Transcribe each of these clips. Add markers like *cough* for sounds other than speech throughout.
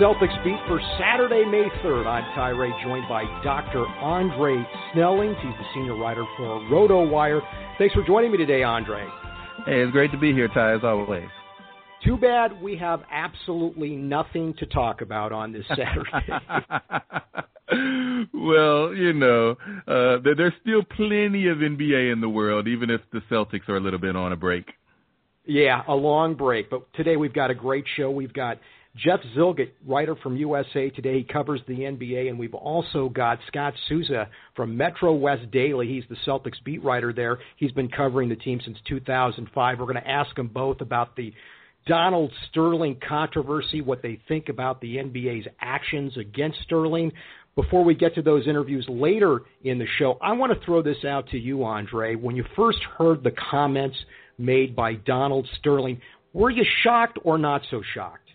Celtics Beat for Saturday, May 3rd. I'm Ty Ray, joined by Dr. Andre Snellings. He's the senior writer for RotoWire. Thanks for joining me today, Andre. Hey, it's great to be here, Ty, as always. Too bad we have absolutely nothing to talk about on this Saturday. *laughs* well, you know, uh, there's still plenty of NBA in the world, even if the Celtics are a little bit on a break. yeah, a long break. But today we've got a great show. We've got Jeff Zillgitt, writer from USA Today. He covers the NBA. And we've also got Scott Souza from Metro West Daily. He's the Celtics beat writer there. He's been covering the team since 2005. We're going to ask them both about the Donald Sterling controversy, what they think about the NBA's actions against Sterling. Before we get to those interviews later in the show, I want to throw this out to you, Andre. When you first heard the comments made by Donald Sterling, were you shocked or not so shocked?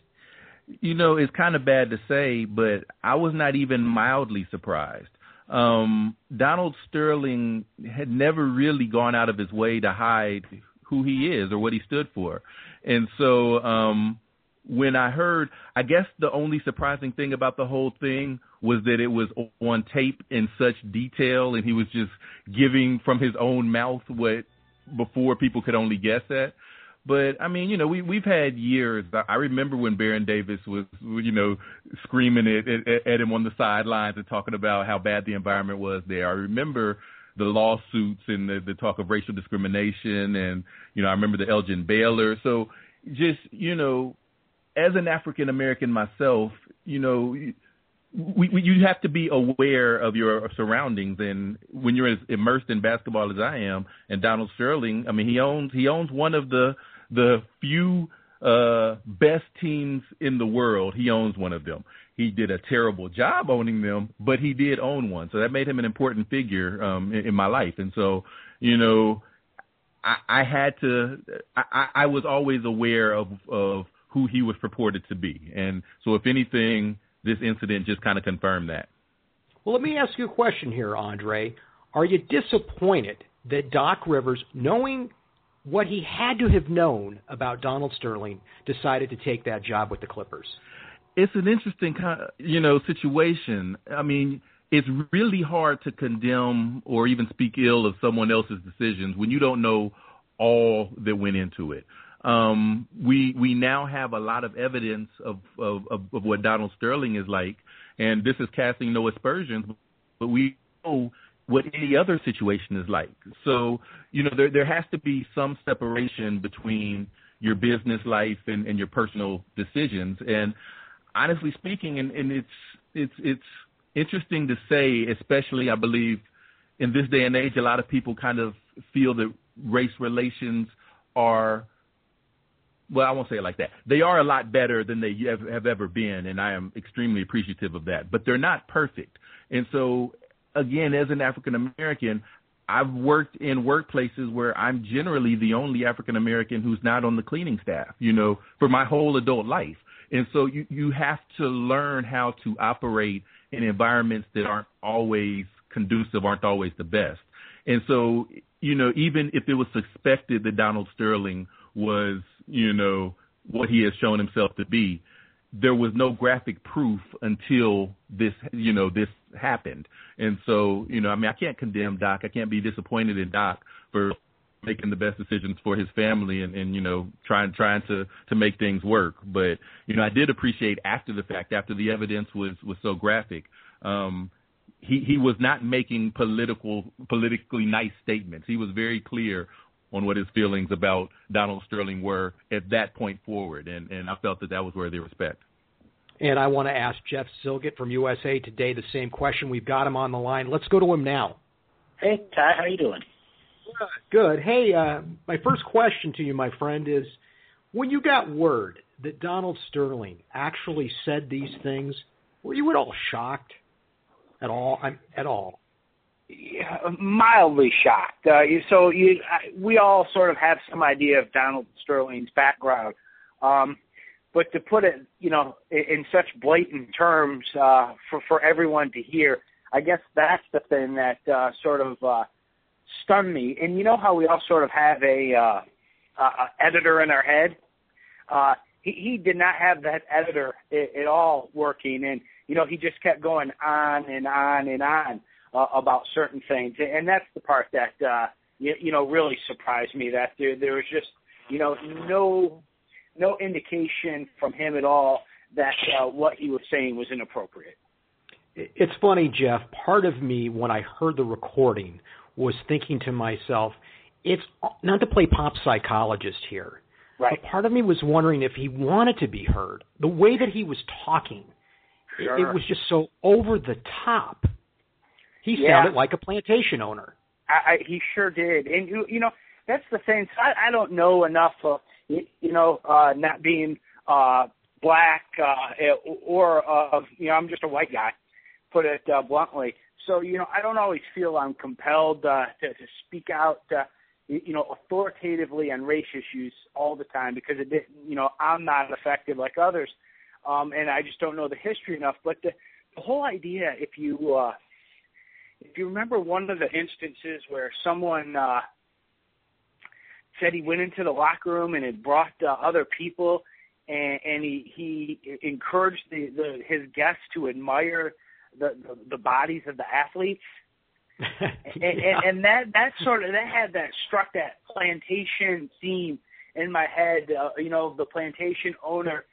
You know, it's kind of bad to say, but I was not even mildly surprised. Um, Donald Sterling had never really gone out of his way to hide who he is or what he stood for. And so um, when I heard, I guess the only surprising thing about the whole thing was that it was on tape in such detail and he was just giving from his own mouth what before people could only guess at. But I mean, you know, we we've had years. I remember when Baron Davis was, you know, screaming at, at, at him on the sidelines and talking about how bad the environment was there. I remember the lawsuits and the, the talk of racial discrimination, and you know, I remember the Elgin Baylor. So, just you know, as an African American myself, you know, we, we, you have to be aware of your surroundings, and when you're as immersed in basketball as I am, and Donald Sterling, I mean, he owns he owns one of the the few uh, best teams in the world. He owns one of them. He did a terrible job owning them, but he did own one, so that made him an important figure um, in, in my life. And so, you know, I, I had to. I, I was always aware of of who he was purported to be, and so if anything this incident just kind of confirmed that. Well, let me ask you a question here, Andre. Are you disappointed that Doc Rivers, knowing what he had to have known about Donald Sterling, decided to take that job with the Clippers? It's an interesting kind of, you know, situation. I mean, it's really hard to condemn or even speak ill of someone else's decisions when you don't know all that went into it. Um, we we now have a lot of evidence of, of, of, of what Donald Sterling is like, and this is casting no aspersions, but we know what any other situation is like. So, you know, there there has to be some separation between your business life and, and your personal decisions. And honestly speaking, and, and it's it's it's interesting to say, especially I believe in this day and age, a lot of people kind of feel that race relations are well, I won't say it like that. They are a lot better than they have, ever been, and I am extremely appreciative of that. But they're not perfect. And so, again, as an African American, I've worked in workplaces where I'm generally the only African American who's not on the cleaning staff, you know, for my whole adult life. And so you, you have to learn how to operate in environments that aren't always conducive, aren't always the best. And so, you know, even if it was suspected that Donald Sterling was you know, what he has shown himself to be. There was no graphic proof until this, you know, this happened. And so, you know, I mean, I can't condemn Doc. I can't be disappointed in Doc for making the best decisions for his family and, and you know trying trying to to make things work but you know I did appreciate after the fact after the evidence was was so graphic um he he was not making political politically nice statements he was very clear on what his feelings about Donald Sterling were at that point forward, and and I felt that that was worthy of respect. And I want to ask Jeff Zillgitt from USA Today the same question. We've got him on the line. Let's go to him now. Hey, Ty, how you doing? Good. Hey, uh, my first question to you, my friend, is When you got word that Donald Sterling actually said these things, were you at all shocked? At all? I'm, at all? Mildly shocked. Uh, so you, we all sort of have some idea of Donald Sterling's background, um, but to put it, you know, in, in such blatant terms uh, for for everyone to hear, I guess that's the thing that uh, sort of uh, stunned me. And you know how we all sort of have a, uh, a editor in our head. Uh, he, he did not have that editor at, at all working, and you know he just kept going on and on and on uh, about certain things, and that's the part that uh, you, you know really surprised me. That there there was just you know no no indication from him at all that uh, what he was saying was inappropriate. It's funny, Jeff. Part of me, when I heard the recording, was thinking to myself, it's not to play pop psychologist here, right. but part of me was wondering if he wanted to be heard. The way that he was talking, sure. it, it was just so over the top. He yeah. sounded like a plantation owner. I, I, he sure did, and you, you know that's the thing. I, I don't know enough, uh, you, you know, uh, not being uh, black uh, or uh, you know, I'm just a white guy, put it uh, bluntly. So you know, I don't always feel I'm compelled uh, to, to speak out, uh, you know, authoritatively on race issues all the time because it, didn't, you know, I'm not affected like others, um, and I just don't know the history enough. But the, the whole idea, if you uh, if you remember one of the instances where someone uh, said he went into the locker room and had brought uh, other people, and, and he he encouraged the, the his guests to admire the the, the bodies of the athletes. *laughs* and, and, and that that sort of that had that struck that plantation theme in my head. Uh, you know, the plantation owner,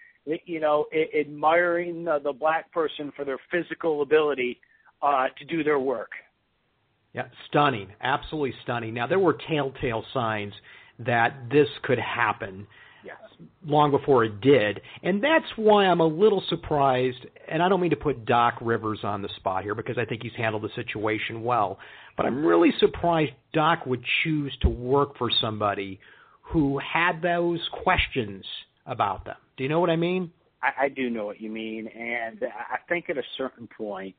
you know, I- admiring the, the black person for their physical ability uh, to do their work. Yeah, stunning, absolutely stunning. Now there were telltale signs that this could happen Yes. long before it did, and that's why I'm a little surprised. And I don't mean to put Doc Rivers on the spot here because I think he's handled the situation well, but I'm really surprised Doc would choose to work for somebody who had those questions about them. Do you know what I mean? I, I do know what you mean, and I think at a certain point,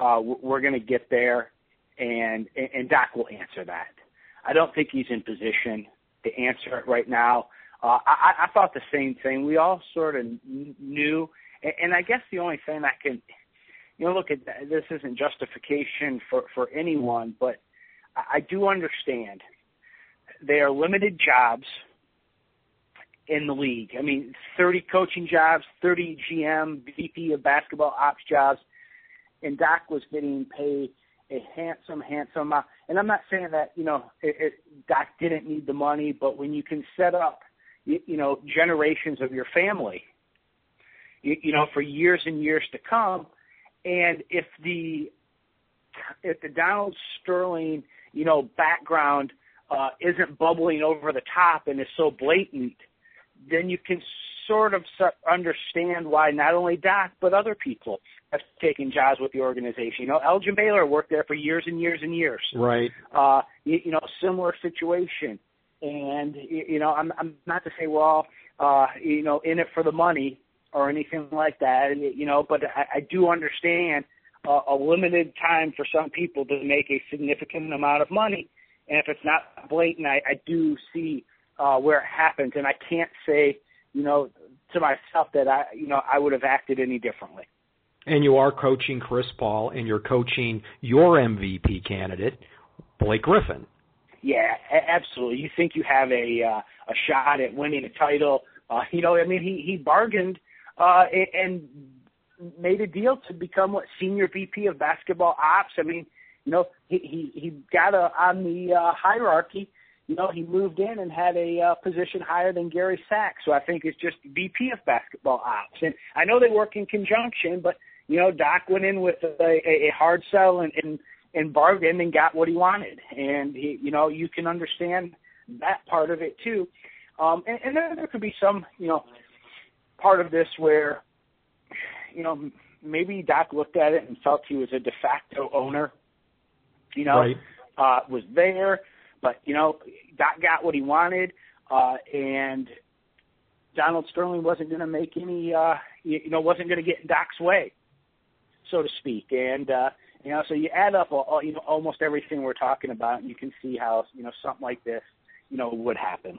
uh, we're going to get there, and and Doc will answer that. I don't think he's in position to answer it right now. Uh, I, I thought the same thing. We all sort of knew, and, and I guess the only thing I can, you know, look at this isn't justification for for anyone, but I, do understand they are limited jobs in the league. I mean, 30 coaching jobs, 30 GM, VP of basketball ops jobs, and Doc was getting paid a handsome, handsome amount. And I'm not saying that you know it, it, Doc didn't need the money, but when you can set up, you, you know, generations of your family, you, you know, for years and years to come, and if the if the Donald Sterling, you know, background uh, isn't bubbling over the top and is so blatant, then you can sort of understand why not only Doc but other people have taken jobs with the organization. You know, Elgin Baylor worked there for years and years and years. Right. Uh, you, you know, similar situation. And you know, I'm, I'm not to say we're all uh, you know in it for the money or anything like that. You know, but I, I do understand uh, a limited time for some people to make a significant amount of money. And if it's not blatant, I, I do see uh, where it happens, and I can't say, you know, to myself that I, you know, I would have acted any differently. And you are coaching Chris Paul, and you're coaching your MVP candidate, Blake Griffin. Yeah, absolutely. You think you have a uh, a shot at winning a title? Uh, you know, I mean, he he bargained uh, and made a deal to become what senior VP of basketball ops. I mean, you know, he he he got a, on the uh, hierarchy. You know, he moved in and had a uh, position higher than Gary Sacks, so I think it's just VP of basketball ops. And I know they work in conjunction, but you know, Doc went in with a, a, a hard sell and, and and bargained and got what he wanted. And he, you know, you can understand that part of it too. Um, and, and then there could be some, you know, part of this where, you know, maybe Doc looked at it and felt he was a de facto owner. You know, right. uh, was there, but you know, Doc got what he wanted, uh, and Donald Sterling wasn't going to make any, uh, you, you know, wasn't going to get in Doc's way, so to speak. And uh, you know, so you add up all, you know almost everything we're talking about, and you can see how you know something like this, you know, would happen.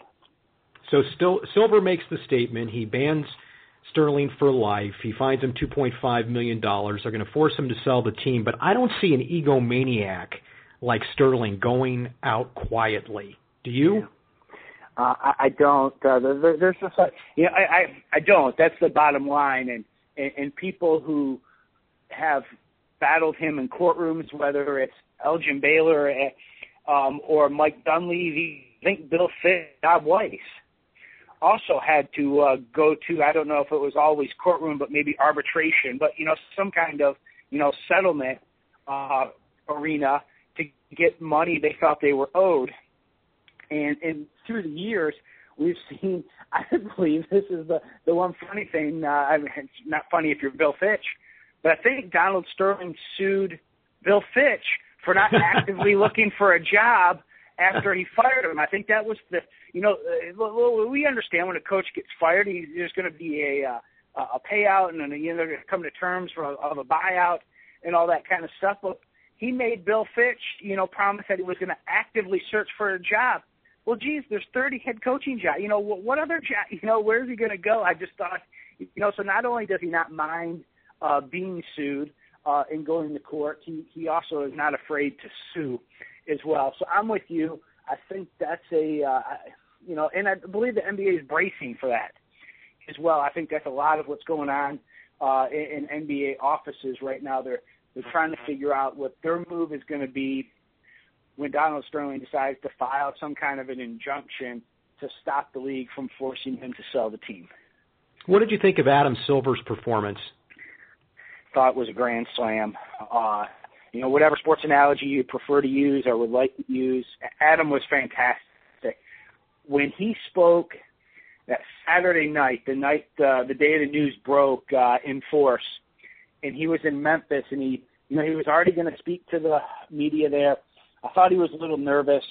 So still, Silver makes the statement. He bans Sterling for life. He fines him $2.5 million. They're going to force him to sell the team. But I don't see an egomaniac like Sterling going out quietly. Do you? Uh, I, I don't. Uh, there, there's just like, you know, I, I, I don't. That's the bottom line. And, and, and people who have battled him in courtrooms, whether it's Elgin Baylor eh, um, or Mike Dunleavy, I think Bill Fitch, Bob Weiss also had to uh, go to I don't know if it was always courtroom, but maybe arbitration, but you know some kind of you know settlement uh, arena to get money they thought they were owed. And and through the years, we've seen. *laughs* I believe this is the the one funny thing. Uh, I mean, it's not funny if you're Bill Fitch, but I think Donald Sterling sued Bill Fitch for not *laughs* actively looking for a job after he fired him. I think that was the you know, uh, we understand when a coach gets fired, he, there's going to be a uh, a payout, and then you know they're going to come to terms for of a buyout and all that kind of stuff. But he made Bill Fitch, you know, promise that he was going to actively search for a job. Well, geez, there's 30 head coaching jobs. You know, what, what other job? *laughs* You know, where's he going to go? I just thought, you know, so not only does he not mind uh, being sued uh, and going to court, he he also is not afraid to sue as well. So I'm with you. I think that's a, uh, you know, and I believe the NBA is bracing for that as well. I think that's a lot of what's going on uh, in, in NBA offices right now. They're they're trying to figure out what their move is going to be when Donald Sterling decides to file some kind of an injunction to stop the league from forcing him to sell the team. What did you think of Adam Silver's performance? Thought was a grand slam. Uh, you know, whatever sports analogy you prefer to use or would like to use, Adam was fantastic. When he spoke that Saturday night, the night, uh, the day the news broke uh, in force, and he was in Memphis, and he, you know, he was already going to speak to the media there. I thought he was a little nervous.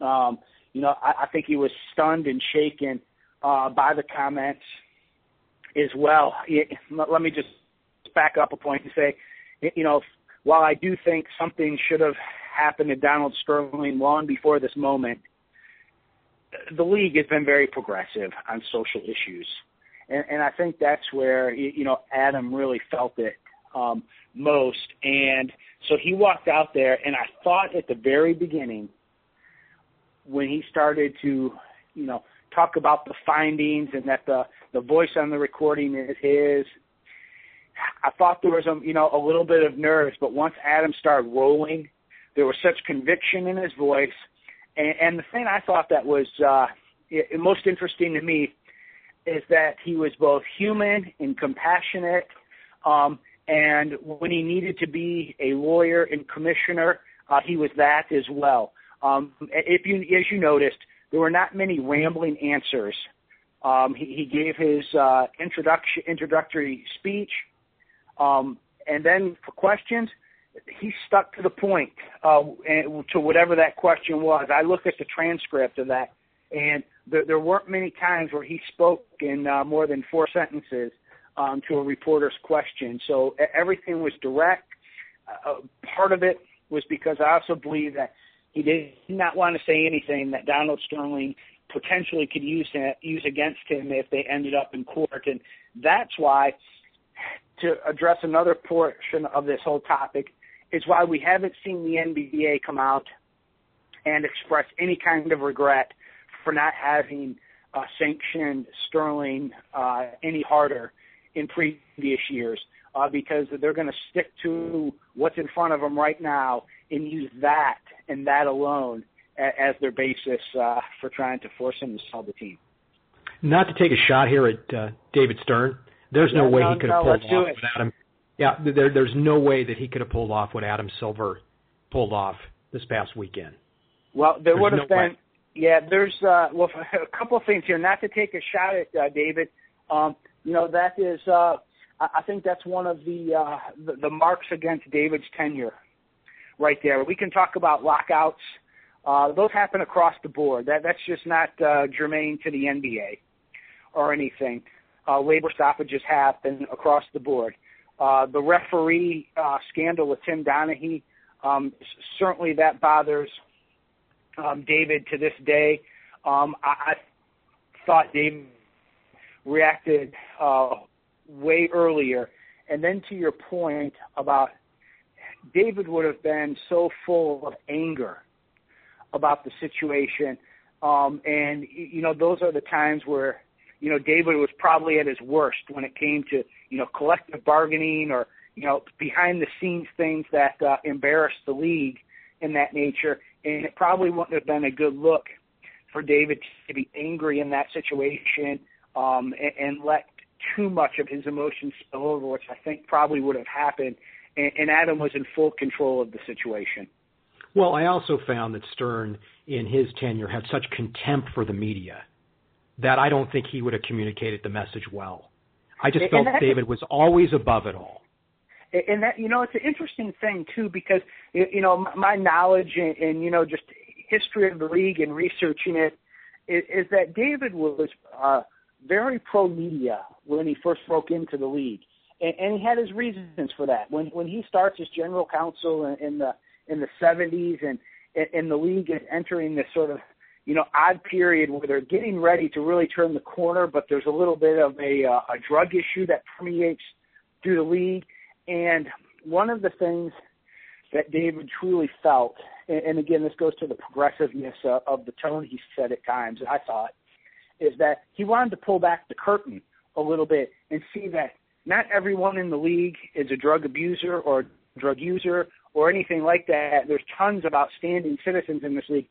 Um, you know, I, I think he was stunned and shaken uh, by the comments as well. It, let me just back up a point and say, you know, while I do think something should have happened to Donald Sterling long before this moment, the league has been very progressive on social issues. And, and I think that's where, you know, Adam really felt it um, most. And so he walked out there, and I thought at the very beginning, when he started to, you know, talk about the findings and that the, the voice on the recording is his I thought there was a you know a little bit of nerves, but once Adam started rolling, there was such conviction in his voice. And, and the thing I thought that was uh, it, most interesting to me is that he was both human and compassionate. Um, and when he needed to be a lawyer and commissioner, uh, he was that as well. Um, if you, as you noticed, there were not many rambling answers. Um, he, he gave his uh, introduction, introductory speech. Um, and then for questions, he stuck to the point uh, and to whatever that question was. I looked at the transcript of that, and there, there weren't many times where he spoke in uh, more than four sentences um, to a reporter's question. So everything was direct. Uh, part of it was because I also believe that he did not want to say anything that Donald Sterling potentially could use use against him if they ended up in court, and that's why to address another portion of this whole topic is why we haven't seen the NBA come out and express any kind of regret for not having uh, sanctioned Sterling uh, any harder in previous years uh, because they're going to stick to what's in front of them right now and use that and that alone as their basis uh, for trying to force him to sell the team. Not to take a shot here at uh, David Stern, there's no way no, he could have no, pulled off what Adam. Yeah, there, there's no way that he could have pulled off what Adam Silver pulled off this past weekend. Well, there There's would have no been. way. Yeah, there's uh, well *laughs* a couple of things here. Not to take a shot at uh, David. Um, you know that is. Uh, I I think that's one of the, uh, the the marks against David's tenure, right there. We can talk about lockouts. Uh, those happen across the board. That that's just not uh, germane to the NBA or anything. Uh, labor stoppages happen across the board. Uh, the referee uh, scandal with Tim Donaghy, um, certainly that bothers um, David to this day. Um, I, I thought David reacted uh, way earlier. And then to your point about David would have been so full of anger about the situation. Um, and, you know, those are the times where, you know, David was probably at his worst when it came to, you know, collective bargaining or, you know, behind the scenes things that uh, embarrassed the league in that nature. And it probably wouldn't have been a good look for David to be angry in that situation um, and, and let too much of his emotions spill over, which I think probably would have happened. And, and Adam was in full control of the situation. Well, I also found that Stern, in his tenure, had such contempt for the media that I don't think he would have communicated the message well. I just felt David was always above it all. And that you know, it's an interesting thing too because you know my knowledge and, and you know just history of the league and researching it is, is that David was uh, very pro media when he first broke into the league, and, and he had his reasons for that. When when he starts as general counsel in, in the in the 70s, and and the league is entering this sort of you know odd period where they're getting ready to really turn the corner, but there's a little bit of a uh, a drug issue that permeates through the league, and one of the things that David truly felt, and, and again, this goes to the progressiveness uh, of the tone he said at times. I thought is that he wanted to pull back the curtain a little bit and see that not everyone in the league is a drug abuser or a drug user or anything like that. There's tons of outstanding citizens in this league.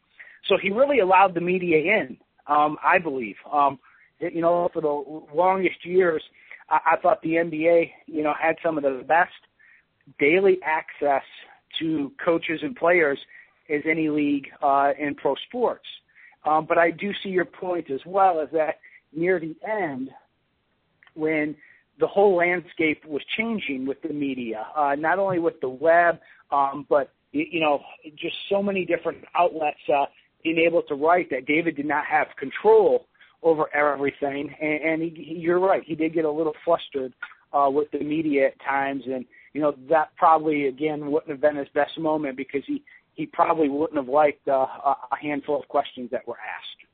So he really allowed the media in, um, I believe. Um, you know, for the longest years, I, I thought the NBA, you know, had some of the best daily access to coaches and players as any league uh, in pro sports. Um, but I do see your point as well, is that near the end, when the whole landscape was changing with the media, uh, not only with the web, um, but you know, just so many different outlets uh, being able to write that David did not have control over everything. And, and he, he, you're right, he did get a little flustered uh, with the media at times, and you know that probably again wouldn't have been his best moment because he he probably wouldn't have liked uh, a handful of questions that were asked.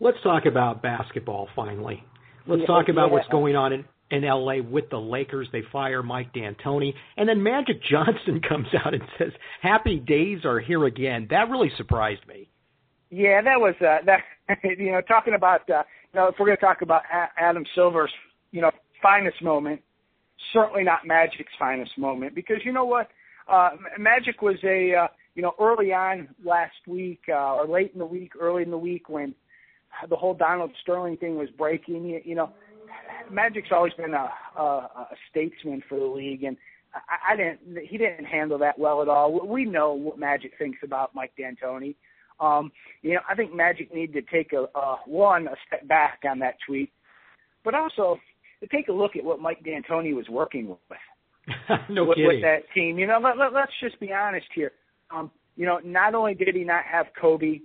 Let's talk about basketball finally. Let's yeah, talk about yeah. what's going on in, in LA with the Lakers. They fire Mike D'Antoni, and then Magic *laughs* Johnson comes out and says, "Happy days are here again." That really surprised me. Yeah, that was uh, that. *laughs* You know, talking about uh, you know, if we're going to talk about A- Adam Silver's you know finest moment, certainly not Magic's finest moment because you know what, uh, Magic was a uh, you know, early on last week uh, or late in the week, early in the week when the whole Donald Sterling thing was breaking, you, you know, Magic's always been a, a, a statesman for the league, and I, I didn't. He didn't handle that well at all. We know what Magic thinks about Mike D'Antoni. Um, you know, I think Magic needed to take a uh, one a step back on that tweet, but also to take a look at what Mike D'Antoni was working with. *laughs* no with, kidding. with that team. You know, let, let, let's just be honest here. Um, you know, not only did he not have Kobe,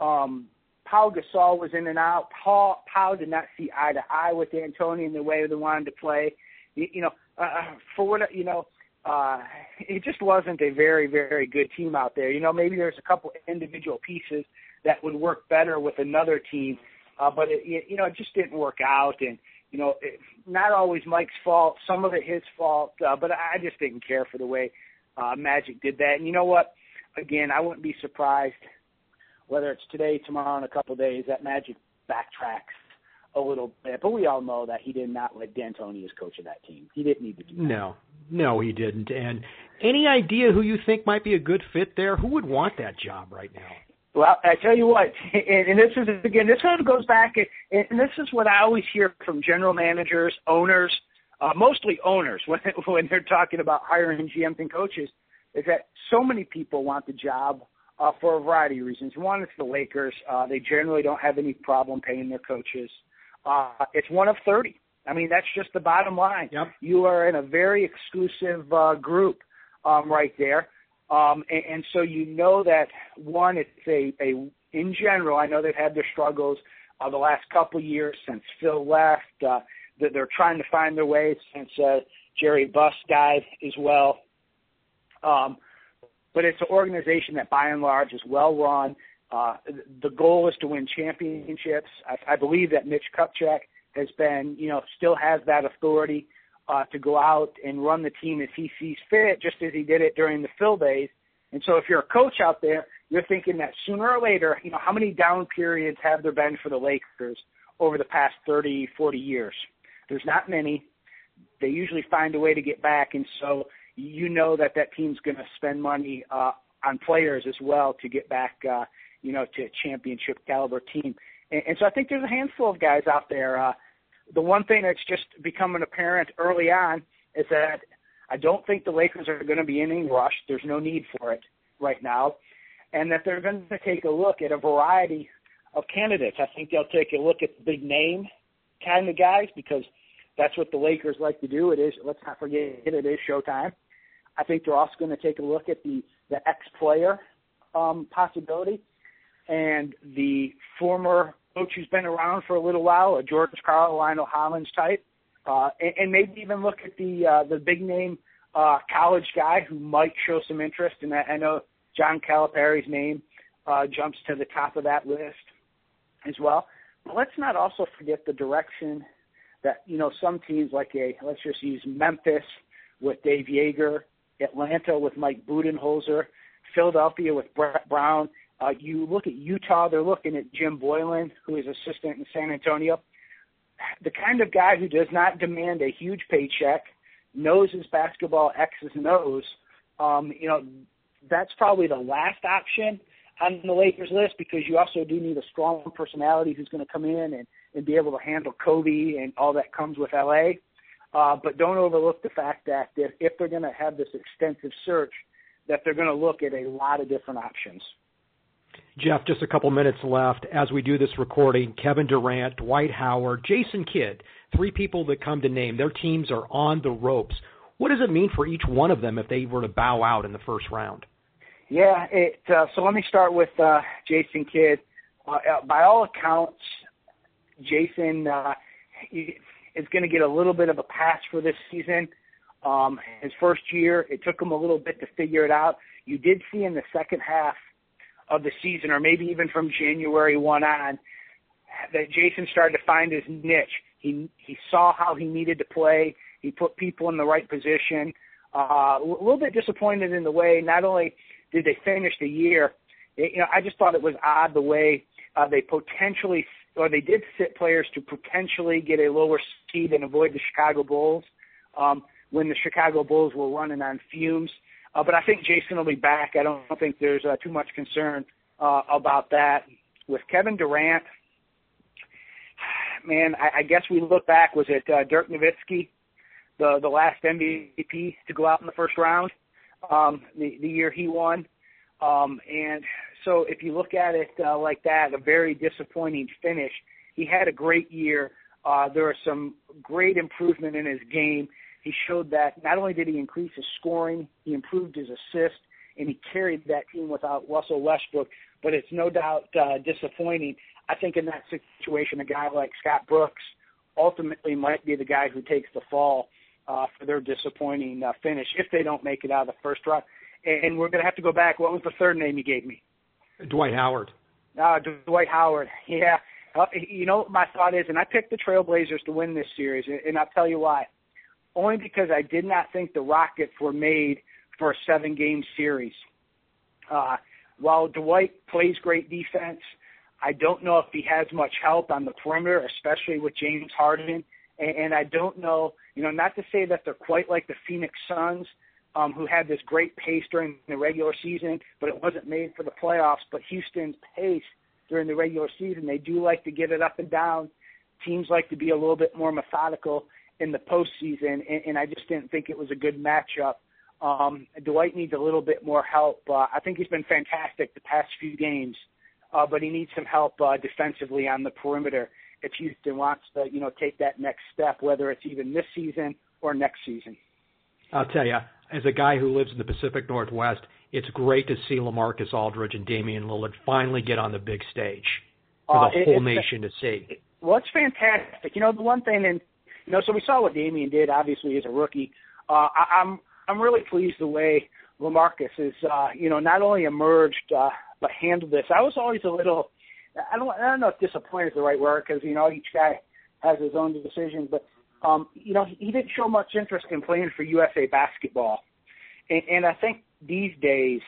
um, Pau Gasol was in and out. Paul Pau did not see eye to eye with D'Antoni in the way they wanted to play. You, you know, uh, uh, for what you know, uh, it just wasn't a very very good team out there. You know, maybe there's a couple individual pieces that would work better with another team, uh, but it, you know, it just didn't work out. And you know, it, not always Mike's fault. Some of it his fault, uh, but I just didn't care for the way uh, Magic did that. And you know what? Again, I wouldn't be surprised whether it's today, tomorrow, in a couple of days that Magic backtracks a little bit. But we all know that he did not let D'Antoni as coach of that team. He didn't need to do that. No, no, he didn't. And any idea who you think might be a good fit there? Who would want that job right now? Well, I tell you what, and, and this is again, this kind of goes back, and, and this is what I always hear from general managers, owners, uh, mostly owners *laughs* when when they're talking about hiring GMs and coaches, is that so many people want the job uh, for a variety of reasons. One, it's the Lakers. Uh, they generally don't have any problem paying their coaches. Uh, it's one of 30. I mean, that's just the bottom line. Yep. You are in a very exclusive uh, group um, right there. Um, and, and so you know that one, it's a, a in general. I know they've had their struggles uh, the last couple years since Phil left. Uh, that they're trying to find their way since uh, Jerry Buss died as well. Um, but it's an organization that, by and large, is well run. Uh, the goal is to win championships. I, I believe that Mitch Kupchak has been, you know, still has that authority uh, to go out and run the team as he sees fit, just as he did it during the Phil days. And so, if you're a coach out there, you're thinking that sooner or later, you know, how many down periods have there been for the Lakers over the past 30, 40 years? There's not many. They usually find a way to get back, and so you know that that team's going to spend money uh, on players as well to get back, uh, you know, to a championship caliber team. And, and so I think there's a handful of guys out there. Uh, the one thing that's just becoming apparent early on is that I don't think the Lakers are going to be in any rush. There's no need for it right now. And that they're going to take a look at a variety of candidates. I think they'll take a look at the big name kind of guys because that's what the Lakers like to do. It is, let's not forget, it is Showtime. I think they're also going to take a look at the the ex player um, possibility and the former coach who's been around for a little while, a George Karl, Lionel Hollins type, uh, and, and maybe even look at the uh, the big name uh, college guy who might show some interest. And I, I know John Calipari's name uh, jumps to the top of that list as well. But let's not also forget the direction that you know some teams like a let's just use Memphis with Dave Joerger Atlanta with Mike Budenholzer, Philadelphia with Brett Brown. Uh, you look at Utah, they're looking at Jim Boylen, who is assistant in San Antonio. The kind of guy who does not demand a huge paycheck, knows his basketball X's and O's. Um, you know, that's probably the last option on the Lakers list because you also do need a strong personality who's going to come in and, and be able to handle Kobe and all that comes with LA. Uh, but don't overlook the fact that if, if they're going to have this extensive search, that they're going to look at a lot of different options. Jeff, just a couple minutes left as we do this recording. Kevin Durant, Dwight Howard, Jason Kidd, three people that come to name. Their teams are on the ropes. What does it mean for each one of them if they were to bow out in the first round? Yeah, it, uh, so let me start with uh, Jason Kidd. Uh, by all accounts, Jason, uh, is going to get a little bit of a pass for this season. Um, his first year, it took him a little bit to figure it out. You did see in the second half of the season, or maybe even from January 1 on, that Jason started to find his niche. He he saw how he needed to play. He put people in the right position. Uh, a little bit disappointed in the way not only did they finish the year, it, you know, I just thought it was odd the way uh, they potentially or they did sit players to potentially get a lower seed and avoid the Chicago Bulls um, when the Chicago Bulls were running on fumes. Uh, but I think Jason will be back. I don't think there's uh, too much concern uh, about that. With Kevin Durant, man, I, I guess we look back. Was it uh, Dirk Nowitzki, the the last MVP to go out in the first round, um, the, the year he won? Um, and so if you look at it uh, like that, a very disappointing finish. He had a great year. Uh, there was some great improvement in his game. He showed that not only did he increase his scoring, he improved his assist, and he carried that team without Russell Westbrook. But it's no doubt uh, disappointing. I think in that situation, a guy like Scott Brooks ultimately might be the guy who takes the fall uh, for their disappointing uh, finish if they don't make it out of the first round. And we're going to have to go back. What was the third name you gave me? Dwight Howard. Uh, Dwight Howard. Yeah. Uh, you know what my thought is, and I picked the Trailblazers to win this series, and I'll tell you why. Only because I did not think the Rockets were made for a seven-game series. Uh, while Dwight plays great defense, I don't know if he has much help on the perimeter, especially with James Harden. And, and I don't know, you know, not to say that they're quite like the Phoenix Suns, um, who had this great pace during the regular season, but it wasn't made for the playoffs. But Houston's pace during the regular season, they do like to get it up and down. Teams like to be a little bit more methodical in the postseason, and, and I just didn't think it was a good matchup. Um, Dwight needs a little bit more help. Uh, I think he's been fantastic the past few games, uh, but he needs some help uh, defensively on the perimeter if Houston wants to, you know, take that next step, whether it's even this season or next season. I'll tell you, as a guy who lives in the Pacific Northwest, it's great to see LaMarcus Aldridge and Damian Lillard finally get on the big stage. for the uh, whole nation to see. It, well, it's fantastic. You know, the one thing, and you know, so we saw what Damian did, obviously as a rookie. Uh, I, I'm I'm really pleased the way Lamarcus is, uh, you know, not only emerged uh, but handled this. I was always a little, I don't, I don't know if disappointed is the right word because you know each guy has his own decisions, but um, you know, he, didn't show much interest in playing for USA basketball, and, and I think these days,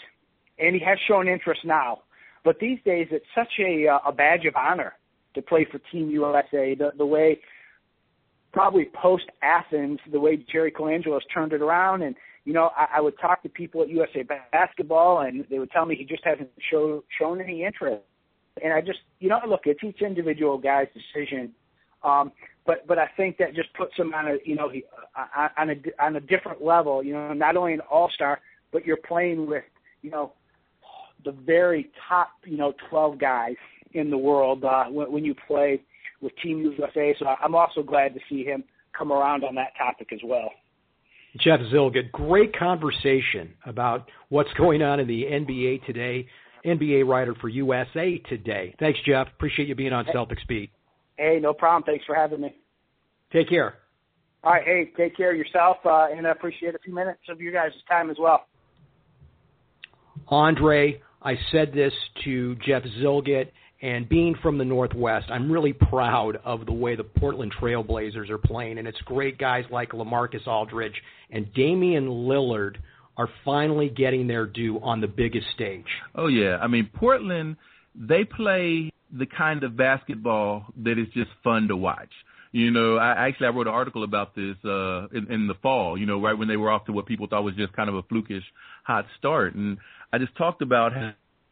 and he has shown interest now, but these days it's such a uh, a badge of honor to play for Team USA. The the way probably post Athens, the way Jerry Colangelo has turned it around, and you know, I, I would talk to people at USA Basketball, and they would tell me he just hasn't show, shown any interest. And I just, you know, look, it's each individual guy's decision. Um, but but I think that just puts him on a, you know, he, uh, on a on a different level. You know, not only an all star, but you're playing with, you know, the very top, you know, 12 guys in the world uh, when, when you play with Team USA. So I'm also glad to see him come around on that topic as well. Jeff Zillgitt, great conversation about what's going on in the NBA today. NBA writer for USA Today. Thanks, Jeff. Appreciate you being on Celtics Beat. Hey, no problem. Thanks for having me. Take care. All right. Hey, take care of yourself, uh, and I appreciate a few minutes of your guys' time as well. Andre, I said this to Jeff Zillgitt and being from the Northwest, I'm really proud of the way the Portland Trailblazers are playing. And it's great guys like Lamarcus Aldridge and Damian Lillard are finally getting their due on the biggest stage. Oh, yeah. I mean, Portland, they play the kind of basketball that is just fun to watch. You know, I actually I wrote an article about this uh in, in the fall, you know, right when they were off to what people thought was just kind of a flukish hot start. And I just talked about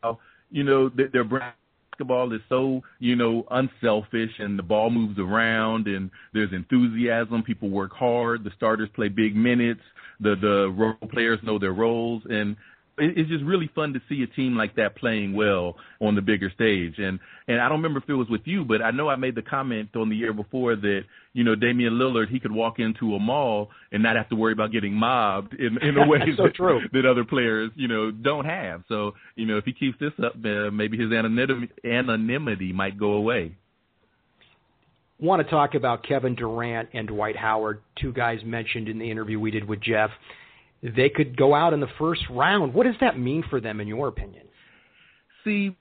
how, you know, their brand basketball is so, you know, unselfish and the ball moves around and there's enthusiasm. People work hard. The starters play big minutes. The the role players know their roles and it's just really fun to see a team like that playing well on the bigger stage. And and I don't remember if it was with you, but I know I made the comment on the year before that you know Damian Lillard he could walk into a mall and not have to worry about getting mobbed in in a *laughs* way so that, true. that other players you know don't have. So you know if he keeps this up, uh, maybe his anonymity, anonymity might go away. Want to talk about Kevin Durant and Dwight Howard, two guys mentioned in the interview we did with Jeff they could go out in the first round. What does that mean for them, in your opinion? See,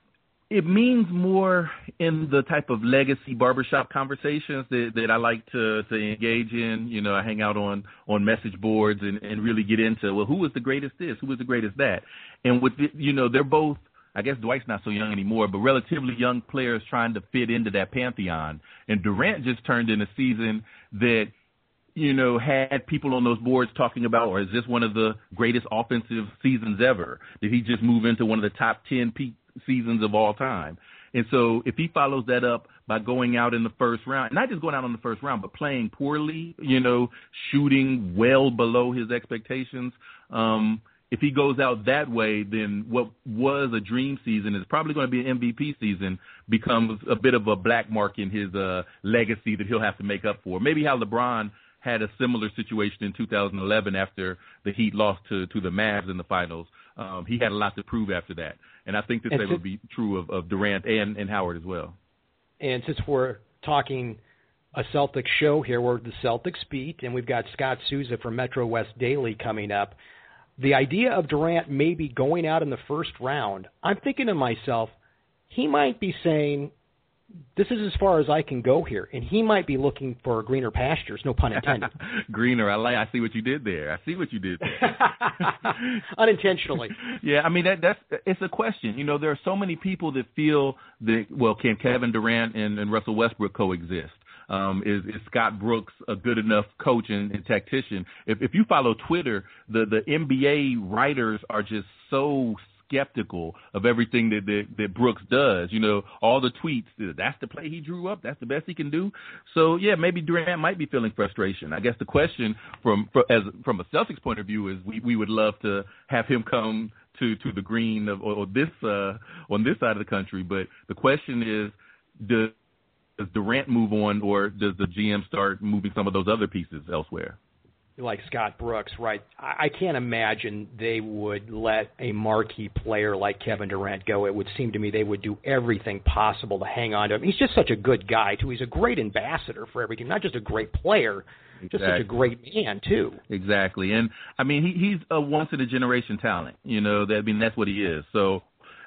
it means more in the type of legacy barbershop conversations that, that I like to, to engage in. You know, I hang out on, on message boards and, and really get into, well, who was the greatest this? Who was the greatest that? And with, the, you know, they're both, I guess Dwight's not so young anymore, but relatively young players trying to fit into that pantheon. And Durant just turned in a season that you know, had people on those boards talking about, or is this one of the greatest offensive seasons ever? Did he just move into one of the top 10 peak seasons of all time? And so if he follows that up by going out in the first round, not just going out in the first round, but playing poorly, you know, shooting well below his expectations, um, if he goes out that way, then what was a dream season is probably going to be an MVP season becomes a bit of a black mark in his uh, legacy that he'll have to make up for. Maybe how LeBron had a similar situation in 2011 after the Heat lost to to the Mavs in the finals. Um, he had a lot to prove after that, and I think the same would be true of, of Durant and, and Howard as well. And since we're talking a Celtics show here, we're the Celtics beat, and we've got Scott Souza from Metro West Daily coming up. The idea of Durant maybe going out in the first round, I'm thinking to myself, he might be saying, this is as far as I can go here, and he might be looking for greener pastures. No pun intended. *laughs* greener, I like. I see what you did there. I see what you did there. *laughs* Unintentionally. *laughs* yeah, I mean that that's it's a question. You know, there are so many people that feel that well, can Kevin Durant and, and Russell Westbrook coexist? Um, is, is Scott Brooks a good enough coach and, and tactician? If, if you follow Twitter, the the NBA writers are just so skeptical of everything that, that that Brooks does. You know, all the tweets. That's the play he drew up. That's the best he can do. So yeah, maybe Durant might be feeling frustration. I guess the question from, from as from a Celtics point of view is we we would love to have him come to to the green of or, or this uh, on this side of the country. But the question is, does does Durant move on, or does the GM start moving some of those other pieces elsewhere? Like Scott Brooks, right? I, I can't imagine they would let a marquee player like Kevin Durant go. It would seem to me they would do everything possible to hang on to him. He's just such a good guy too. He's a great ambassador for everything, not just a great player, exactly. just such a great man too. Exactly, and I mean he, he's a once in a generation talent. You know, that I mean that's what he is. So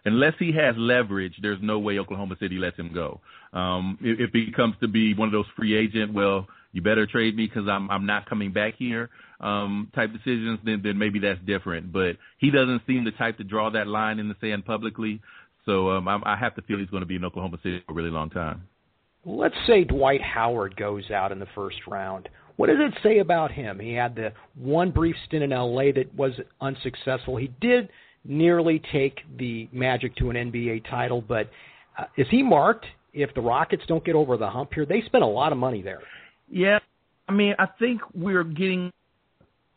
unless he has leverage, there's no way Oklahoma City lets him go. Um, if, if he comes to be one of those free agent, well, you better trade me because I'm I'm not coming back here um, type decisions, then then maybe that's different. But he doesn't seem the type to draw that line in the sand publicly. So um, I, I have to feel he's going to be in Oklahoma City for a really long time. Let's say Dwight Howard goes out in the first round. What does it say about him? He had the one brief stint in LA that was unsuccessful. He did nearly take the Magic to an NBA title, but uh, is he marked if the Rockets don't get over the hump here? They spent a lot of money there. Yeah, I mean, I think we're getting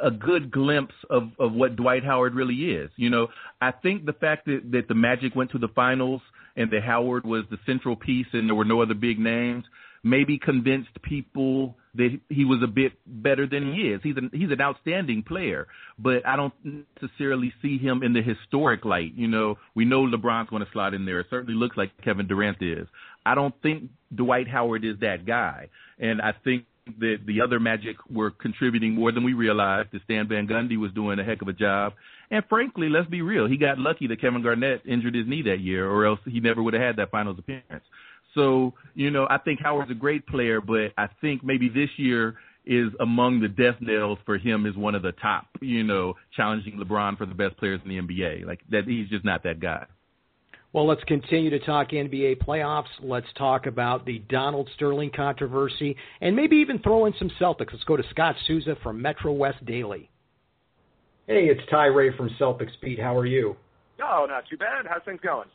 a good glimpse of of what Dwight Howard really is. You know, I think the fact that that the Magic went to the finals and that Howard was the central piece and there were no other big names maybe convinced people that he was a bit better than he is. He's an he's an outstanding player, but I don't necessarily see him in the historic light. You know, we know LeBron's going to slot in there. It certainly looks like Kevin Durant is. I don't think Dwight Howard is that guy, and I think that the other Magic were contributing more than we realized. That Stan Van Gundy was doing a heck of a job, and frankly, let's be real, he got lucky that Kevin Garnett injured his knee that year, or else he never would have had that Finals appearance. So, you know, I think Howard's a great player, but I think maybe this year is among the death nails for him as one of the top, you know, challenging LeBron for the best players in the NBA. Like that he's just not that guy. Well, let's continue to talk NBA playoffs. Let's talk about the Donald Sterling controversy and maybe even throw in some Celtics. Let's go to Scott Souza from Metro West Daily. Hey, it's Ty Ray from Celtics Beat. How are you? Oh, not too bad. How's things going?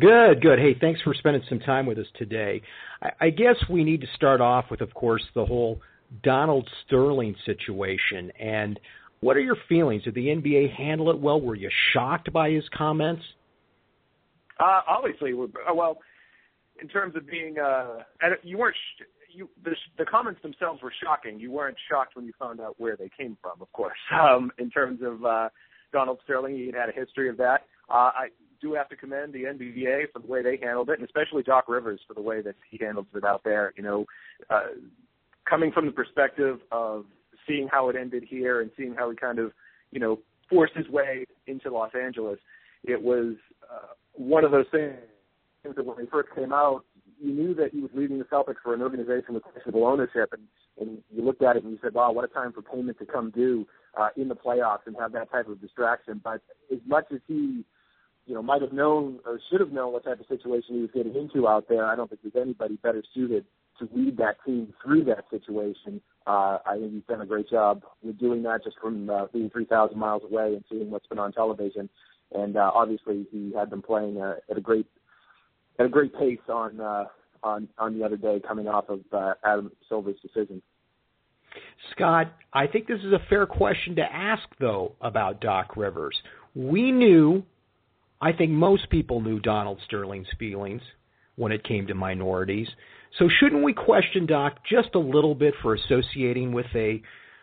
Good, good. Hey, thanks for spending some time with us today. I, I guess we need to start off with, of course, the whole Donald Sterling situation. And what are your feelings? Did the NBA handle it well? Were you shocked by his comments? Uh, obviously, well, in terms of being, uh, you weren't. Sh- you the, the comments themselves were shocking. You weren't shocked when you found out where they came from, of course. *laughs* Um, in terms of uh, Donald Sterling, he had had a history of that. Uh, I, do have to commend the NBA for the way they handled it, and especially Doc Rivers for the way that he handled it out there. You know, uh, coming from the perspective of seeing how it ended here and seeing how he kind of, you know, forced his way into Los Angeles, it was uh, one of those things that when he first came out, you knew that he was leading the Celtics for an organization with questionable ownership, and, and you looked at it and you said, "Wow, what a time for payment to come due uh, in the playoffs and have that type of distraction." But as much as he you know, might have known or should have known what type of situation he was getting into out there. I don't think there's anybody better suited to lead that team through that situation. Uh, I think he's done a great job with doing that just from uh, being 3,000 miles away and seeing what's been on television. And uh, obviously, he had them playing uh, at a great at a great pace on uh, on on the other day, coming off of uh, Adam Silver's decision. Scott, I think this is a fair question to ask, though, about Doc Rivers. We knew I think most people knew Donald Sterling's feelings when it came to minorities. So shouldn't we question Doc just a little bit for associating with a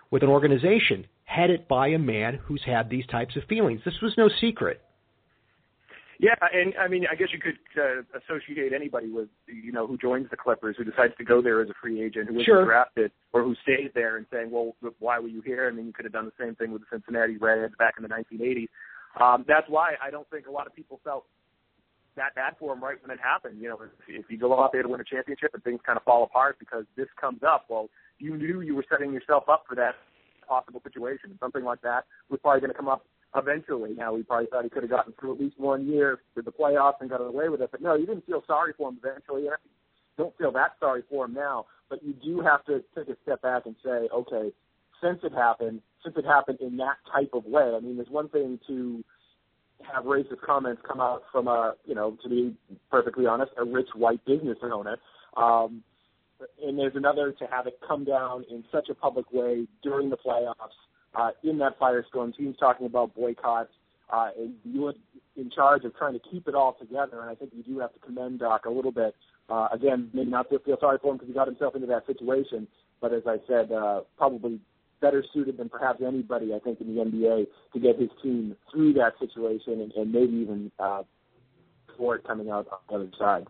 with an organization headed by a man who's had these types of feelings? This was no secret. Yeah, and I mean, I guess you could uh, associate anybody with, you know, who joins the Clippers, who decides to go there as a free agent, who isn't sure. drafted, or who stays there and saying, well, why were you here? I mean, you could have done the same thing with the Cincinnati Reds back in the 1980s. Um, that's why I don't think a lot of people felt that bad for him right when it happened. You know, if, if you go out there to win a championship and things kind of fall apart because this comes up, well, you knew you were setting yourself up for that possible situation. Something like that was probably going to come up eventually. Now, we probably thought he could have gotten through at least one year with the playoffs and got away with it. But no, you didn't feel sorry for him eventually. And don't feel that sorry for him now. But you do have to take a step back and say, okay, since it happened, since it happened in that type of way. I mean, there's one thing to have racist comments come out from a, you know, to be perfectly honest, a rich white business owner. Um, and there's another to have it come down in such a public way during the playoffs, uh, in that firestorm. Teams talking about boycotts, uh, and you in charge of trying to keep it all together. And I think you do have to commend Doc a little bit. Uh, again, maybe not to feel sorry for him because he got himself into that situation, but as I said, uh, probably better suited than perhaps anybody, I think, in the NBA to get his team through that situation and, and maybe even uh, for it coming out on the other side.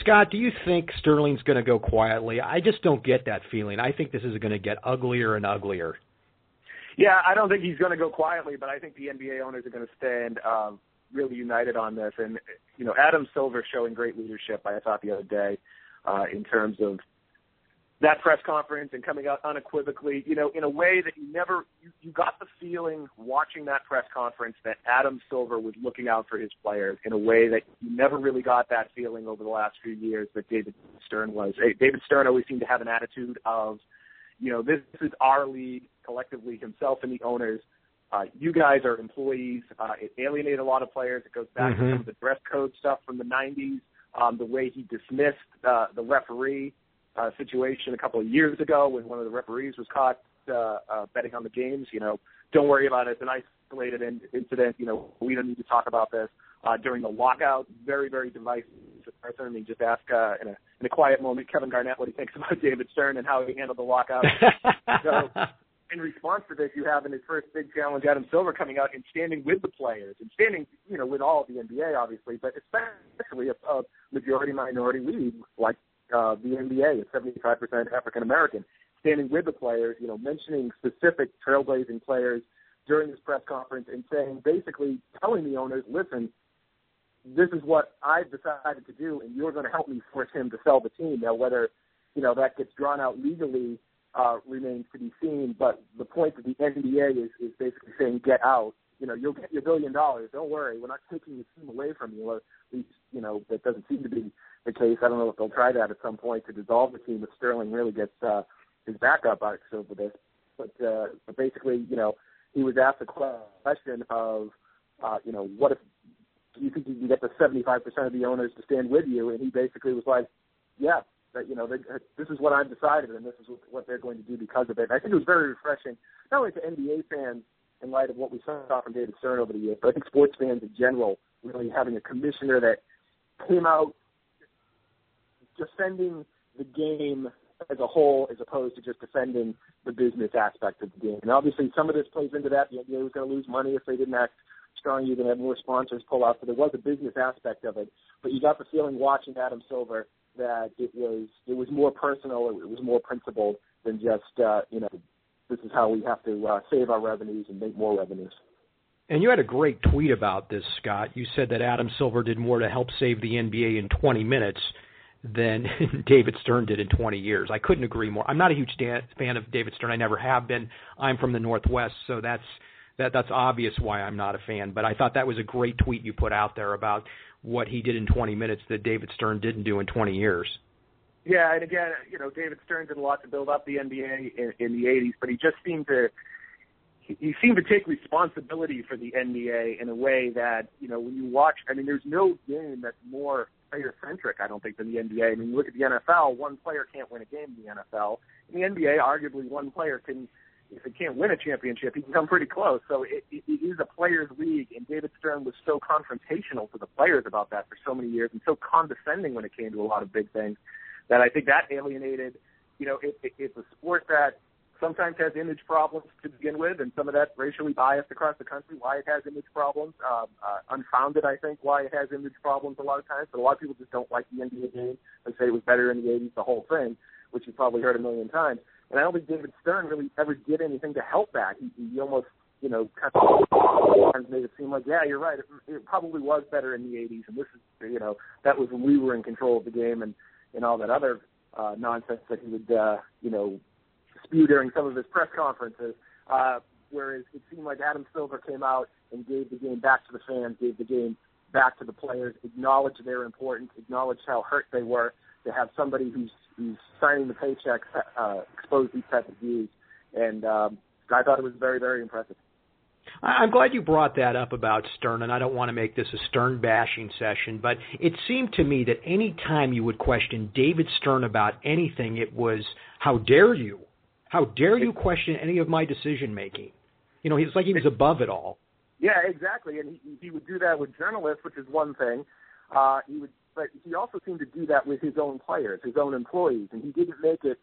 Scott, do you think Sterling's going to go quietly? I just don't get that feeling. I think this is going to get uglier and uglier. Yeah, I don't think he's going to go quietly, but I think the NBA owners are going to stand um, really united on this. And you know, Adam Silver showing great leadership. I thought the other day uh, in terms of that press conference and coming out unequivocally, you know, in a way that you never, you, you got the feeling watching that press conference that Adam Silver was looking out for his players in a way that you never really got that feeling over the last few years that David Stern was. David Stern always seemed to have an attitude of, you know, this, this is our league collectively, himself and the owners. Uh, you guys are employees. Uh, it alienated a lot of players. It goes back mm-hmm. to some of the dress code stuff from the 90s, um, the way he dismissed uh, the referee uh, situation a couple of years ago when one of the referees was caught uh, uh, betting on the games. You know, don't worry about it. It's an isolated in- incident. You know, we don't need to talk about this. Uh, during the lockout, very, very divisive person. I mean, just ask uh, in, a, in a quiet moment Kevin Garnett what he thinks *laughs* about David Stern and how he handled the lockout. *laughs* so, in response to this, you have in his first big challenge Adam Silver coming out and standing with the players and standing, you know, with all of the NBA, obviously, but especially a, a majority minority league like uh, the NBA is 75% African American, standing with the players, you know, mentioning specific trailblazing players during this press conference and saying, basically telling the owners, listen, this is what I've decided to do, and you're going to help me force him to sell the team. Now, whether you know that gets drawn out legally uh, remains to be seen. But the point that the NBA is, is basically saying, get out. You know, you'll get your billion dollars. Don't worry, we're not taking the team away from you. At least, you know, that doesn't seem to be the case. I don't know if they'll try that at some point to dissolve the team if Sterling really gets uh, his backup out over this. But uh, but basically, you know, he was asked a question of, uh, you know, what if you think you can get the 75% of the owners to stand with you? And he basically was like, yeah, that you know they, this is what I've decided, and this is what they're going to do because of it. And I think it was very refreshing, not only to NBA fans in light of what we saw from David Stern over the years, but I think sports fans in general really having a commissioner that came out defending the game as a whole as opposed to just defending the business aspect of the game. And obviously, some of this plays into that. The NBA was going to lose money if they didn't act strong. You're going to have more sponsors pull out. So there was a business aspect of it. But you got the feeling watching Adam Silver that it was it was more personal. It was more principled than just uh, you know this is how we have to uh, save our revenues and make more revenues. And you had a great tweet about this, Scott. You said that Adam Silver did more to help save the NBA in 20 minutes than *laughs* David Stern did in 20 years. I couldn't agree more. I'm not a huge fan of David Stern. I never have been. I'm from the Northwest, so that's that that's obvious why I'm not a fan. But I thought that was a great tweet you put out there about what he did in 20 minutes that David Stern didn't do in 20 years. Yeah, and again, you know, David Stern did a lot to build up the NBA in, in the 80s, but he just seemed to he seemed to take responsibility for the NBA in a way that, you know, when you watch, I mean, there's no game that's more player centric, I don't think, than the NBA. I mean, you look at the NFL, one player can't win a game in the NFL. In the NBA, arguably one player can, if he can't win a championship, he can come pretty close. So it, it, it is a players' league, and David Stern was so confrontational to the players about that for so many years, and so condescending when it came to a lot of big things, that I think that alienated. You know, it, it, it's a sport that sometimes has image problems to begin with, and some of that racially biased across the country. Why it has image problems, um, uh, unfounded, I think. Why it has image problems a lot of times, but a lot of people just don't like the NBA game. They say it was better in the '80s, the whole thing, which you've probably heard a million times. And I don't think David Stern really ever did anything to help that. He, he almost, you know, kind of made it seem like, yeah, you're right. It, it probably was better in the '80s, and this is, you know, that was when we were in control of the game and and all that other uh, nonsense that he would, uh, you know, spew during some of his press conferences. Uh, whereas it seemed like Adam Silver came out and gave the game back to the fans, gave the game back to the players, acknowledged their importance, acknowledged how hurt they were to have somebody who's who's signing the paychecks uh, expose these type of views. And um, I thought it was very, very impressive. I'm glad you brought that up about Stern, and I don't want to make this a Stern bashing session, but it seemed to me that any time you would question David Stern about anything, it was, how dare you? How dare you question any of my decision making? You know, it's like he was above it all. Yeah, exactly. And he, he would do that with journalists, which is one thing. Uh, he would, but he also seemed to do that with his own players, his own employees, and he didn't make it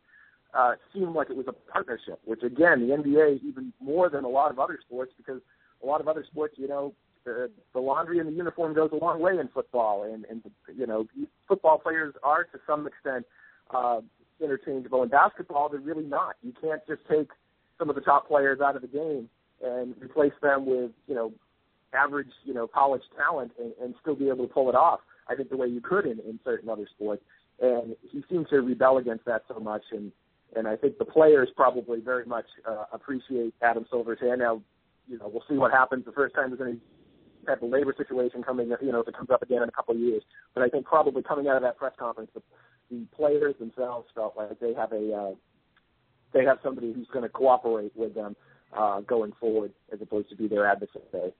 uh, seemed like it was a partnership, which again, the NBA even more than a lot of other sports because a lot of other sports, you know, the, the laundry and the uniform goes a long way in football, and and you know, football players are to some extent uh, interchangeable. In basketball, they're really not. You can't just take some of the top players out of the game and replace them with you know average you know college talent and, and still be able to pull it off. I think the way you could in, in certain other sports, and he seems to rebel against that so much. And and I think the players probably very much uh, appreciate Adam Silver's hand. Now, you know, we'll see what happens the first time there's any type of labor situation coming, you know, if it comes up again in a couple of years. But I think probably coming out of that press conference, the, the players themselves felt like they have a uh, they have somebody who's going to cooperate with them uh, going forward, as opposed to be their adversary.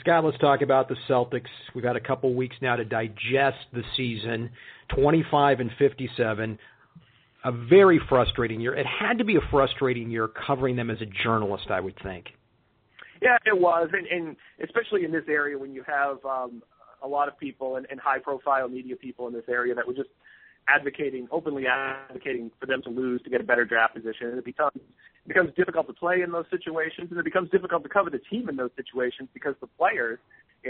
Scott, let's talk about the Celtics. We've had a couple weeks now to digest the season. 25 and 57. A very frustrating year. It had to be a frustrating year covering them as a journalist, I would think. Yeah, it was, and, and especially in this area when you have um, a lot of people and, and high-profile media people in this area that were just advocating, openly advocating for them to lose to get a better draft position, and it becomes it becomes difficult to play in those situations, and it becomes difficult to cover the team in those situations because the players,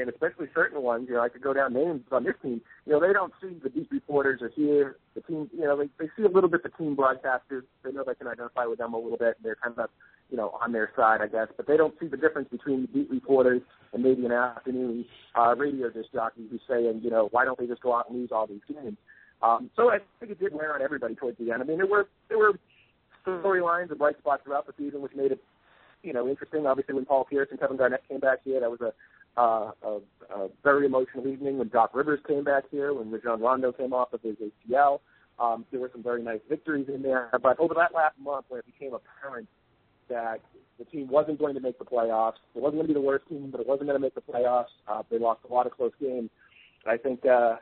and especially certain ones, you know, I could go down names on this team, you know, they don't see the beat reporters or hear the team, you know, they, they see a little bit the team broadcasters. They know they can identify with them a little bit. And they're kind of, you know, on their side, I guess, but they don't see the difference between the beat reporters and maybe an afternoon uh, radio disc jockey who's saying, you know, why don't they just go out and lose all these games? Um, so I think it did wear on everybody towards the end. I mean, there were there were storylines and bright spots throughout the season, which made it, you know, interesting. Obviously, when Paul Pierce and Kevin Garnett came back here, that was a uh, a, a very emotional evening. When Doc Rivers came back here, when Rajon Rondo came off of his ACL, um, there were some very nice victories in there. But over that last month, when it became apparent that the team wasn't going to make the playoffs, it wasn't going to be the worst team, but it wasn't going to make the playoffs. Uh, they lost a lot of close games. I think uh,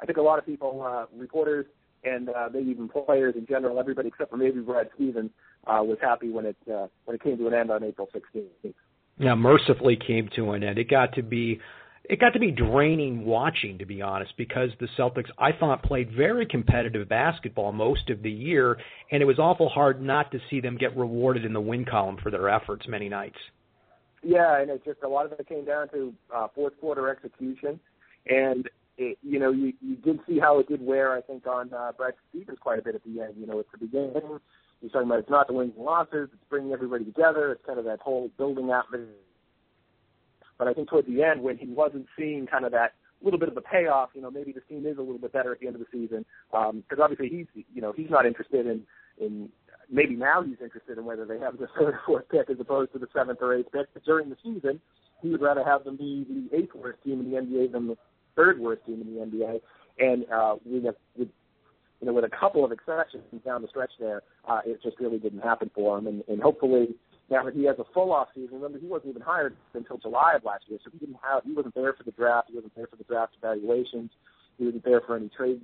I think a lot of people, uh, reporters, and uh, maybe even players in general, everybody except for maybe Brad Stevens, uh, was happy when it uh, when it came to an end on April 16th. Yeah, mercifully came to an end. It got to be it got to be draining watching, to be honest, because the Celtics I thought played very competitive basketball most of the year, and it was awful hard not to see them get rewarded in the win column for their efforts many nights. Yeah, and it just a lot of it came down to uh, fourth quarter execution, and it, you know, you, you did see how it did wear, I think, on uh, Brad Stevens quite a bit at the end. You know, at the beginning, he's talking about it's not the wins and losses, it's bringing everybody together. It's kind of that whole building atmosphere. But I think toward the end, when he wasn't seeing kind of that little bit of the payoff, you know, maybe the team is a little bit better at the end of the season. Because um, obviously he's, you know, he's not interested in in maybe now he's interested in whether they have the *laughs* third or fourth pick as opposed to the seventh or eighth pick. But during the season, he would rather have them be the eighth worst team in the NBA than the third worst team in the NBA, and uh, with, a, with you know with a couple of exceptions down the stretch there, uh, it just really didn't happen for him. And, and hopefully now that he has a full off season, remember he wasn't even hired until July of last year, so he didn't have he wasn't there for the draft, he wasn't there for the draft evaluations, he wasn't there for any trade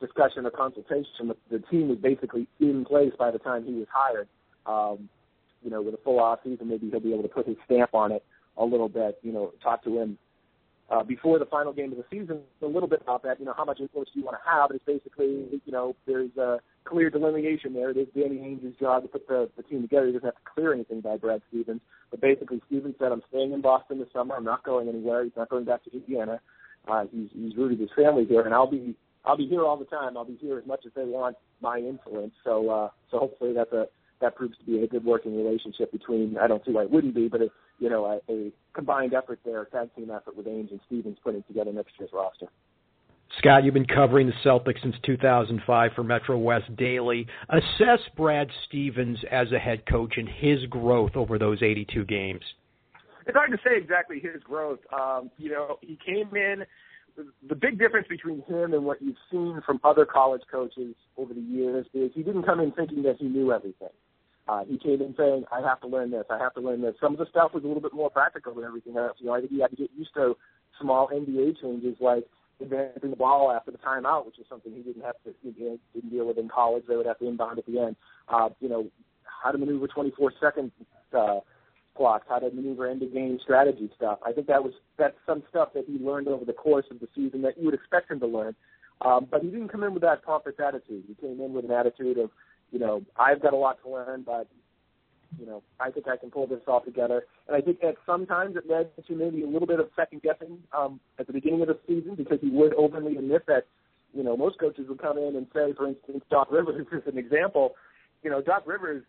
discussion or consultation. The, the team was basically in place by the time he was hired. Um, you know, with a full off season, maybe he'll be able to put his stamp on it a little bit. You know, talk to him uh, before the final game of the season a little bit about that. You know, how much influence do you want to have? It's basically, you know, there's a clear delineation there. It is Danny Ainge's job to put the, the team together. He doesn't have to clear anything by Brad Stevens. But basically, Stevens said, I'm staying in Boston this summer. I'm not going anywhere. He's not going back to Indiana. Uh, he's, he's rooted his family here, and I'll be I'll be here all the time. I'll be here as much as they want my influence. So uh, so hopefully that's a that proves to be a good working relationship between. I don't see why it wouldn't be, but a, you know a, a combined effort there, a tag team effort with Ainge and Stevens putting together next year's roster. Scott, you've been covering the Celtics since 2005 for Metro West Daily. Assess Brad Stevens as a head coach and his growth over those 82 games. It's hard to say exactly his growth. Um, you know, he came in. The big difference between him and what you've seen from other college coaches over the years is he didn't come in thinking that he knew everything. Uh, he came in saying, I have to learn this, I have to learn this. Some of the stuff was a little bit more practical than everything else. You know, I think he had to get used to small NBA changes like advancing the ball after the timeout, which is something he didn't have to you know, didn't deal with in college. They would have to inbound at the end. Uh, you know, how to maneuver 24 second uh, clocks, how to maneuver end of game strategy stuff. I think that was that's some stuff that he learned over the course of the season that you would expect him to learn. Um, but he didn't come in with that pompous attitude. He came in with an attitude of, you know, I've got a lot to learn, but you know, I think I can pull this all together. And I think at sometimes it led to maybe a little bit of second guessing um, at the beginning of the season because he would openly admit that, you know, most coaches would come in and say, for instance, Doc Rivers is an example. You know, Doc Rivers,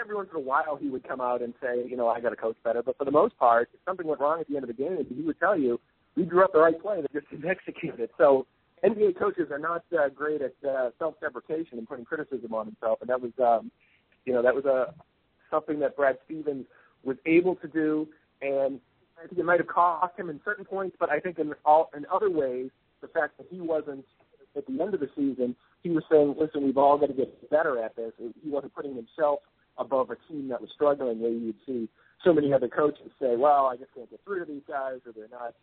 every once in a while he would come out and say, you know, I got to coach better. But for the most part, if something went wrong at the end of the game, he would tell you, we drew up the right play, they just didn't *laughs* execute it. So NBA coaches are not uh, great at uh, self-deprecation and putting criticism on himself, and that was, um, you know, that was a something that Brad Stevens was able to do, and I think it might have cost him in certain points, but I think in all in other ways, the fact that he wasn't at the end of the season, he was saying, "Listen, we've all got to get better at this." He wasn't putting himself above a team that was struggling, where you'd see so many other coaches say, "Well, I just can't get through to these guys," or they're not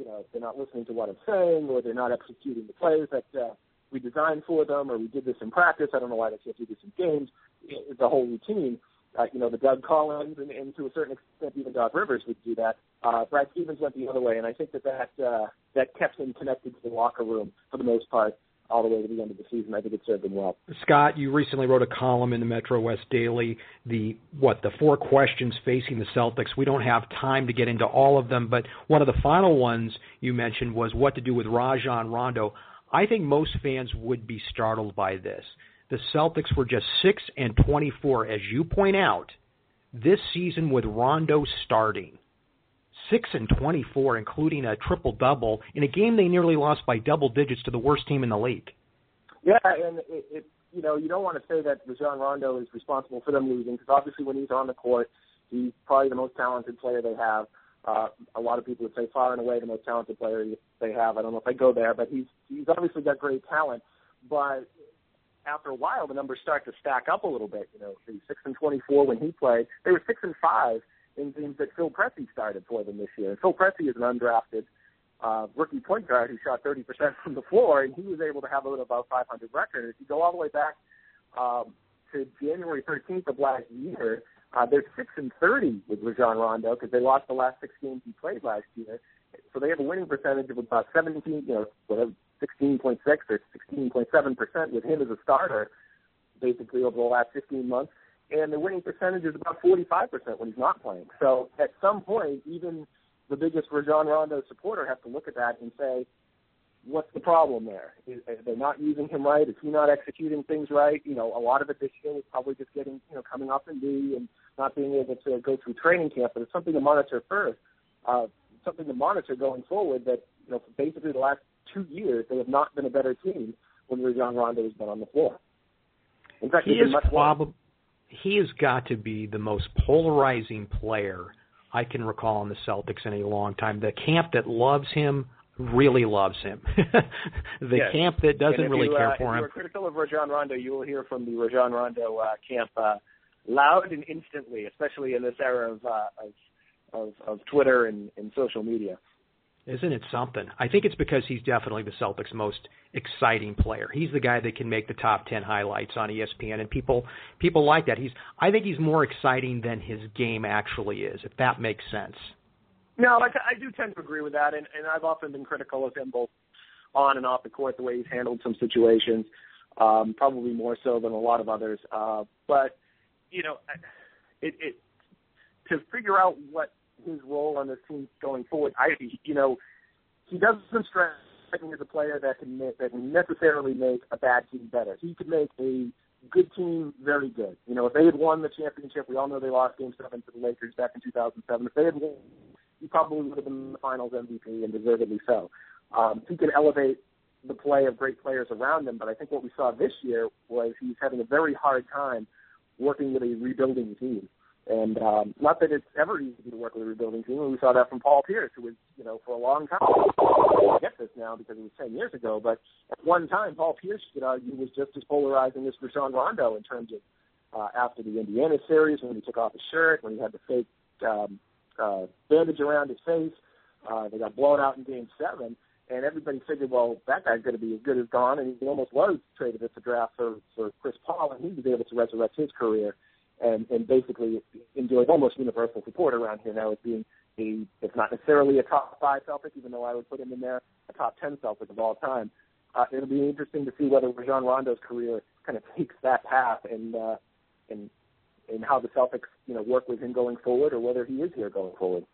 you know, they're not listening to what I'm saying, or they're not executing the plays that uh, we designed for them, or we did this in practice. I don't know why they can't do this in games. It's a whole routine. Uh, you know, the Doug Collins and, and to a certain extent even Doc Rivers would do that. Uh, Brad Stevens went the other way, and I think that that uh, that kept him connected to the locker room for the most part all the way to the end of the season. I think it served him well. Scott, you recently wrote a column in the Metro West Daily. The what the four questions facing the Celtics. We don't have time to get into all of them, but one of the final ones you mentioned was what to do with Rajon Rondo. I think most fans would be startled by this. The Celtics were just six and twenty-four, as you point out, this season with Rondo starting six and 24, including a triple double in a game they nearly lost by double digits to the worst team in the league. Yeah, and it, it you know you don't want to say that Rajon Rondo is responsible for them losing because obviously when he's on the court, he's probably the most talented player they have. Uh, a lot of people would say far and away the most talented player they have. I don't know if I go there, but he's he's obviously got great talent. But after a while, the numbers start to stack up a little bit. You know, the six and twenty-four when he played, they were six and five in games that Phil Pressey started for them this year. And Phil Pressey is an undrafted uh, rookie point guard who shot 30% from the floor, and he was able to have a little about 500 record. If you go all the way back um, to January 13th of last year, uh, they're six and 30 with Rajon Rondo because they lost the last six games he played last year. So they have a winning percentage of about 17, you know, whatever, 16.6 or 16.7 percent with him as a starter, basically over the last 15 months and the winning percentage is about 45% when he's not playing. So at some point, even the biggest Rajon Rondo supporter has to look at that and say, what's the problem there? Is, are they not using him right? Is he not executing things right? You know, a lot of it this year was probably just getting, you know, coming up in D and not being able to go through training camp, but it's something to monitor first. Uh, something to monitor going forward that, you know, for basically the last two years, they have not been a better team when Rajon Rondo has been on the floor. In fact, he is probably he has got to be the most polarizing player I can recall in the Celtics in a long time. The camp that loves him really loves him. *laughs* the yes. camp that doesn't really you, care uh, for him. If you are critical of Rajon Rondo, you will hear from the Rajon Rondo uh, camp uh, loud and instantly, especially in this era of uh, of, of, of Twitter and, and social media. Isn't it something? I think it's because he's definitely the Celtics' most exciting player. He's the guy that can make the top ten highlights on ESPN, and people people like that. He's I think he's more exciting than his game actually is, if that makes sense. No, I, I do tend to agree with that, and, and I've often been critical of him both on and off the court, the way he's handled some situations, um, probably more so than a lot of others. Uh, but you know, it, it to figure out what his role on this team going forward. I, you know, he doesn't strike me as a player that can make, that can necessarily make a bad team better. He could make a good team very good. You know, if they had won the championship, we all know they lost Game Seven to the Lakers back in 2007. If they had won, he probably would have been the Finals MVP and deservedly so. Um, he can elevate the play of great players around him, but I think what we saw this year was he's having a very hard time working with a rebuilding team. And um, not that it's ever easy to work with a rebuilding team. We saw that from Paul Pierce, who was, you know, for a long time. I get this now because it was 10 years ago, but at one time, Paul Pierce, you could argue, was just as polarizing as Rajon Rondo in terms of uh, after the Indiana series when he took off his shirt, when he had the fake um, uh, bandage around his face. Uh, they got blown out in Game Seven, and everybody figured, well, that guy's going to be as good as gone, and he almost was traded at the draft for for Chris Paul, and he was able to resurrect his career and, and basically enjoys almost universal support around here now as being a, if not necessarily a top five Celtic, even though I would put him in there, a top ten Celtic of all time. Uh, it'll be interesting to see whether Rajon Rondo's career kind of *laughs* takes that path and uh, and and how the Celtics you know work with him going forward, or whether he is here going forward.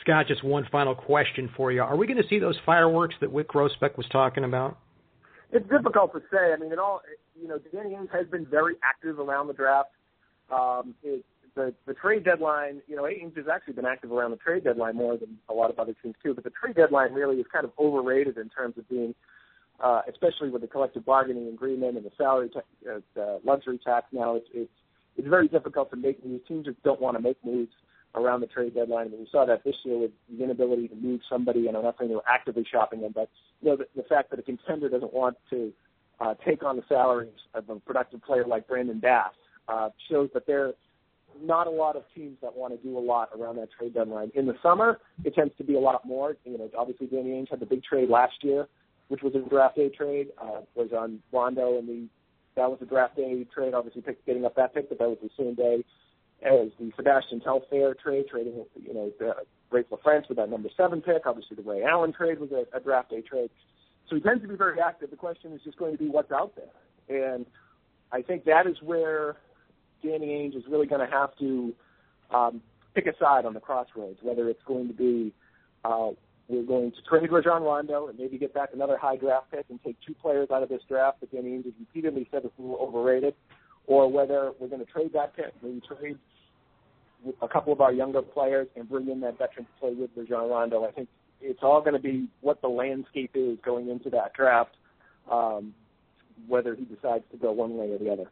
Scott, just one final question for you: Are we going to see those fireworks that Wyc Grousbeck was talking about? It's difficult to say. I mean, it all you know, Danny Ainge has been very active around the draft. Um, it, the the trade deadline, you know, Ainge has actually been active around the trade deadline more than a lot of other teams too. But the trade deadline really is kind of overrated in terms of being, uh, especially with the collective bargaining agreement and the salary, ta- uh, the luxury tax. Now it's it's it's very difficult to make moves. Teams just don't want to make moves around the trade deadline. I mean, we saw that this year with the inability to move somebody, and I'm not saying they were actively shopping them, but you know, the, the fact that a contender doesn't want to uh, take on the salaries of a productive player like Brandon Bass uh, shows that there are not a lot of teams that want to do a lot around that trade deadline. In the summer, it tends to be a lot more. You know, obviously Danny Ainge had the big trade last year, which was a draft day trade. Uh, was on Rondo, and the that was a draft day trade. Obviously, pick, getting up that pick, but that was the same day as the Sebastian Telfair trade, trading you know the Raef LaFrentz with that number seven pick. Obviously, the Ray Allen trade was a, a draft day trade. So he tends to be very active. The question is just going to be what's out there. And I think that is where Danny Ainge is really going to have to um, pick a side on the crossroads, whether it's going to be uh, we're going to trade Rajon Rondo and maybe get back another high draft pick and take two players out of this draft that Danny Ainge has repeatedly said is a little overrated, or whether we're going to trade that pick, maybe trade a couple of our younger players and bring in that veteran to play with Rajon Rondo. I think it's all going to be what the landscape is going into that draft, um, whether he decides to go one way or the other.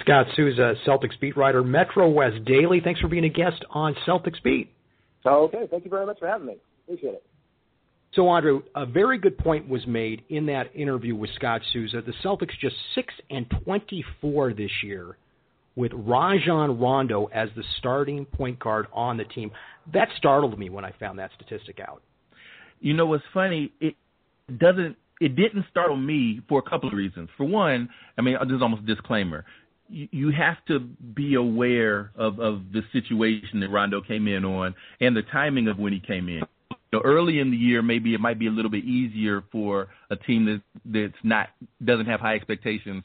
Scott Souza, Celtics beat writer, Metro West Daily. Thanks for being a guest on Celtics Beat. Okay, thank you very much for having me. Appreciate it. So, Andre, a very good point was made in that interview with Scott Souza. The Celtics just six and twenty-four this year, with Rajon Rondo as the starting point guard on the team. That startled me when I found that statistic out. You know what's funny? It doesn't. It didn't startle me for a couple of reasons. For one, I mean, this is almost a disclaimer. You, have to be aware of of the situation that Rondo came in on and the timing of when he came in. You know, early in the year, maybe it might be a little bit easier for a team that that's not doesn't have high expectations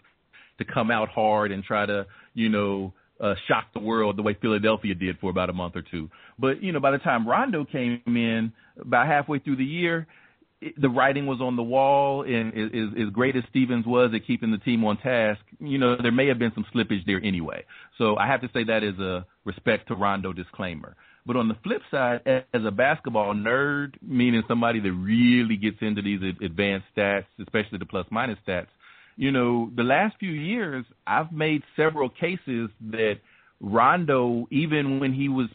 to come out hard and try to, you know, uh, shock the world the way Philadelphia did for about a month or two. But you know, by the time Rondo came in, about halfway through the year, the writing was on the wall. And as, as great as Stevens was at keeping the team on task, you know, there may have been some slippage there anyway. So I have to say that is a respect to Rondo disclaimer. But on the flip side, as a basketball nerd, meaning somebody that really gets into these advanced stats, especially the plus minus stats, you know, the last few years, I've made several cases that Rondo, even when he was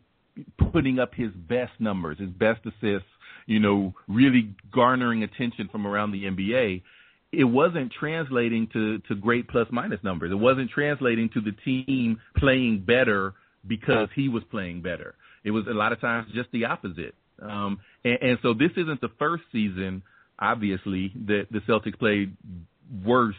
putting up his best numbers, his best assists, you know, really garnering attention from around the NBA, it wasn't translating to, to great plus minus numbers. It wasn't translating to the team playing better because he was playing better. It was a lot of times just the opposite. Um, and, and so this isn't the first season, obviously, that the Celtics played worse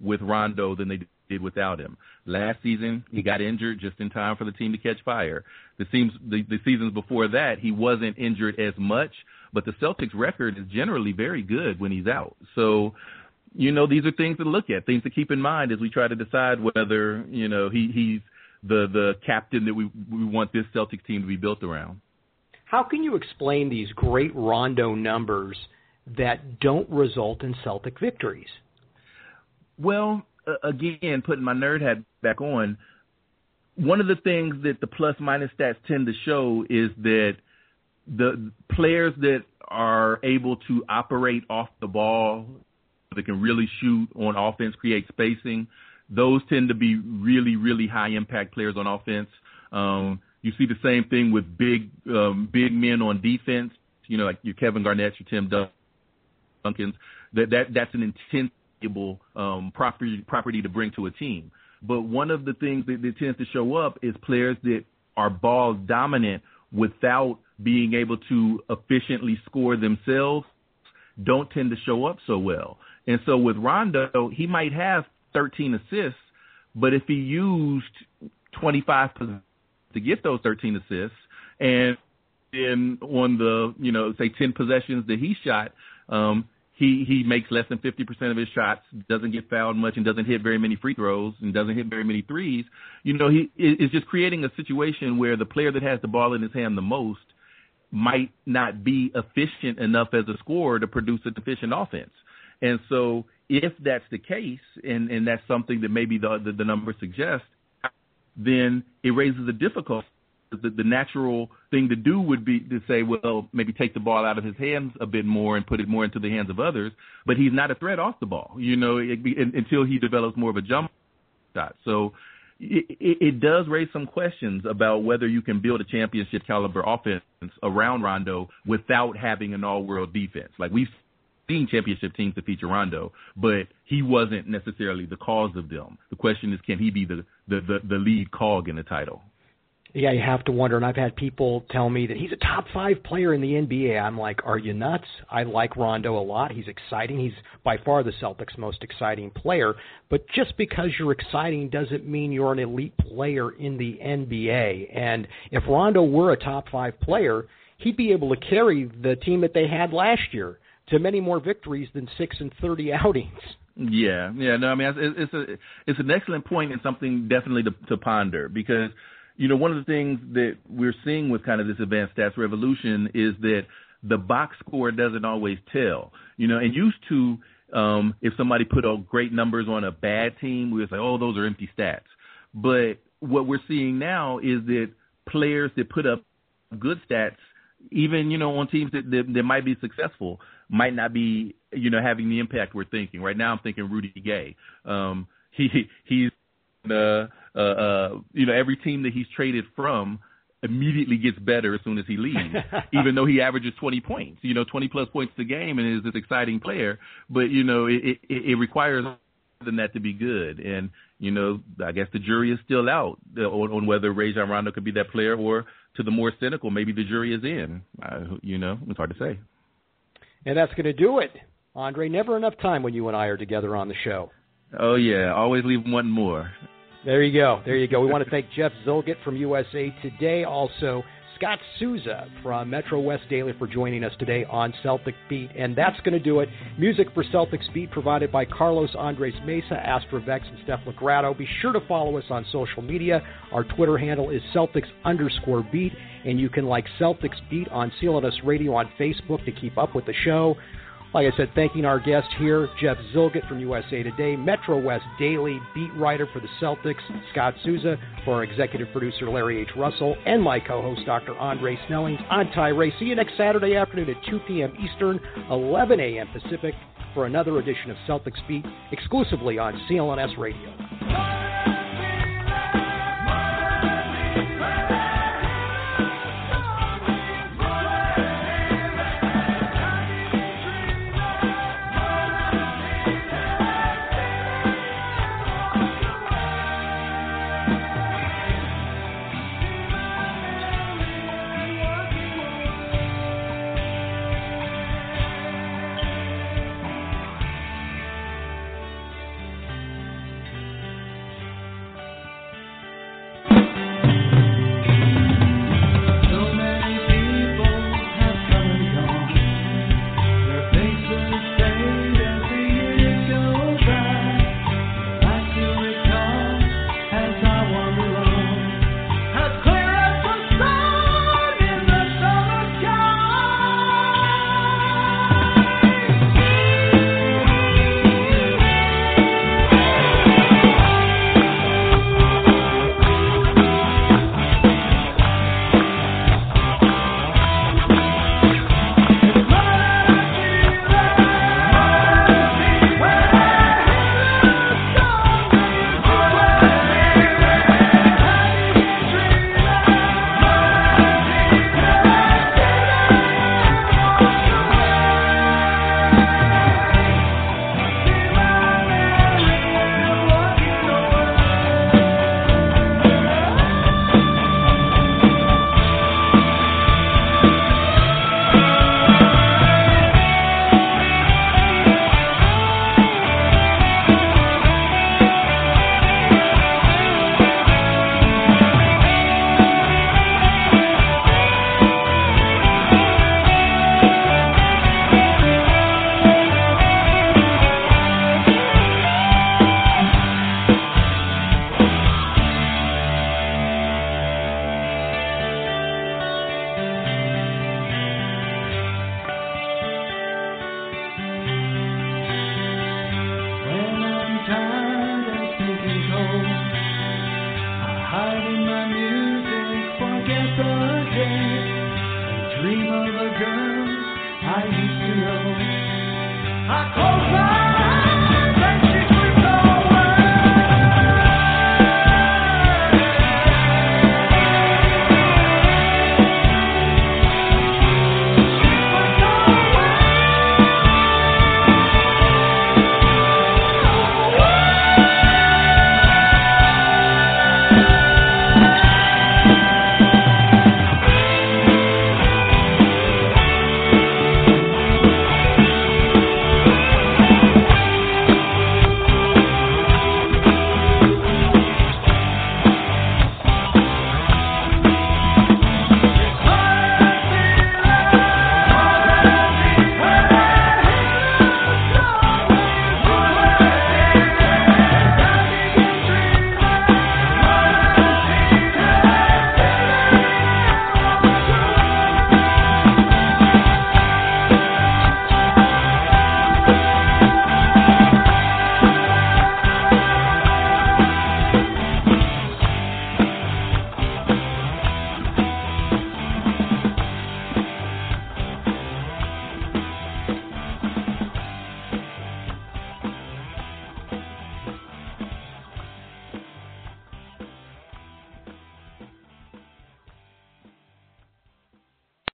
with Rondo than they did without him. Last season, he got injured just in time for the team to catch fire. The seems the, the seasons before that, he wasn't injured as much, but the Celtics record is generally very good when he's out. So, you know, these are things to look at, things to keep in mind as we try to decide whether, you know, he he's the the captain that we we want this Celtics team to be built around. How can you explain these great Rondo numbers that don't result in Celtic victories? Well, uh, again, putting my nerd hat back on, one of the things that the plus minus stats tend to show is that the players that are able to operate off the ball, that can really shoot on offense, create spacing, those tend to be really, really high impact players on offense. Um, you see the same thing with big, um, big men on defense. You know, like your Kevin Garnett, your Tim Duncans. That that that's an intangible um, property property to bring to a team. But one of the things that, that tends to show up is players that are ball dominant without being able to efficiently score themselves don't tend to show up so well. And so with Rondo, he might have 13 assists, but if he used 25 to get those 13 assists, and then on the you know say 10 possessions that he shot, um, he he makes less than 50% of his shots, doesn't get fouled much, and doesn't hit very many free throws, and doesn't hit very many threes. You know, he is just creating a situation where the player that has the ball in his hand the most might not be efficient enough as a scorer to produce a efficient offense. And so, if that's the case, and and that's something that maybe the the, the numbers suggest, then it raises a difficulty the, the natural thing to do would be to say, well, maybe take the ball out of his hands a bit more and put it more into the hands of others. But he's not a threat off the ball, you know, it, it, until he develops more of a jump shot. So it, it, does raise some questions about whether you can build a championship caliber offense around Rondo without having an all-world defense. Like we've seen championship teams to feature Rondo, but he wasn't necessarily the cause of them. The question is, can he be the the the, the lead cog in the title? Yeah, you have to wonder. And I've had people tell me that he's a top five player in the NBA. I'm like, are you nuts? I like Rondo a lot. He's exciting. He's by far the Celtics' most exciting player. But just because you're exciting doesn't mean you're an elite player in the NBA. And if Rondo were a top five player, he'd be able to carry the team that they had last year to many more victories than six and thirty *laughs* outings. Yeah, yeah, no, I mean it's, it's a it's an excellent point and something definitely to, to ponder because you know, one of the things that we're seeing with kind of this advanced stats revolution is that the box score doesn't always tell. You know, and used to, um, if somebody put out great numbers on a bad team, we would say, oh, those are empty stats. But what we're seeing now is that players that put up good stats, even you know on teams that, that that might be successful, might not be you know having the impact we're thinking. Right now, I'm thinking Rudy Gay. Um, he he's uh, uh, uh, you know, every team that he's traded from immediately gets better as soon as he leaves, *laughs* even though he averages 20 points, you know, 20 plus points a game and is this exciting player. But, you know, it, it, it requires more than that to be good. And, you know, I guess the jury is still out on, on whether Rajon Rondo could be that player or to the more cynical, maybe the jury is in. Uh, you know, it's hard to say. And that's going to do it. Andre, never enough time when you and I are together on the show. Oh, yeah. Always leave one more. There you go. There you go. We want to thank Jeff Zillgitt from USA Today. Also, Scott Souza from Metro West Daily for joining us today on Celtic Beat. And that's going to do it. Music for Celtics Beat provided by Carlos Andres Mesa, Astrovex, and Steph Legrado. Be sure to follow us on social media. Our Twitter handle is Celtics underscore beat. And you can like Celtics Beat on CLNS Radio on Facebook to keep up with the show. Like I said, thanking our guest here, Jeff Zillgitt from USA Today, Metro West Daily beat writer for the Celtics, Scott Souza, for our executive producer, Larry H. Russell, and my co host, Dr. Andre Snellings. I'm Ty Ray. See you next Saturday afternoon at 2 p.m. Eastern, 11 a.m. Pacific, for another edition of Celtics Beat exclusively on CLNS Radio.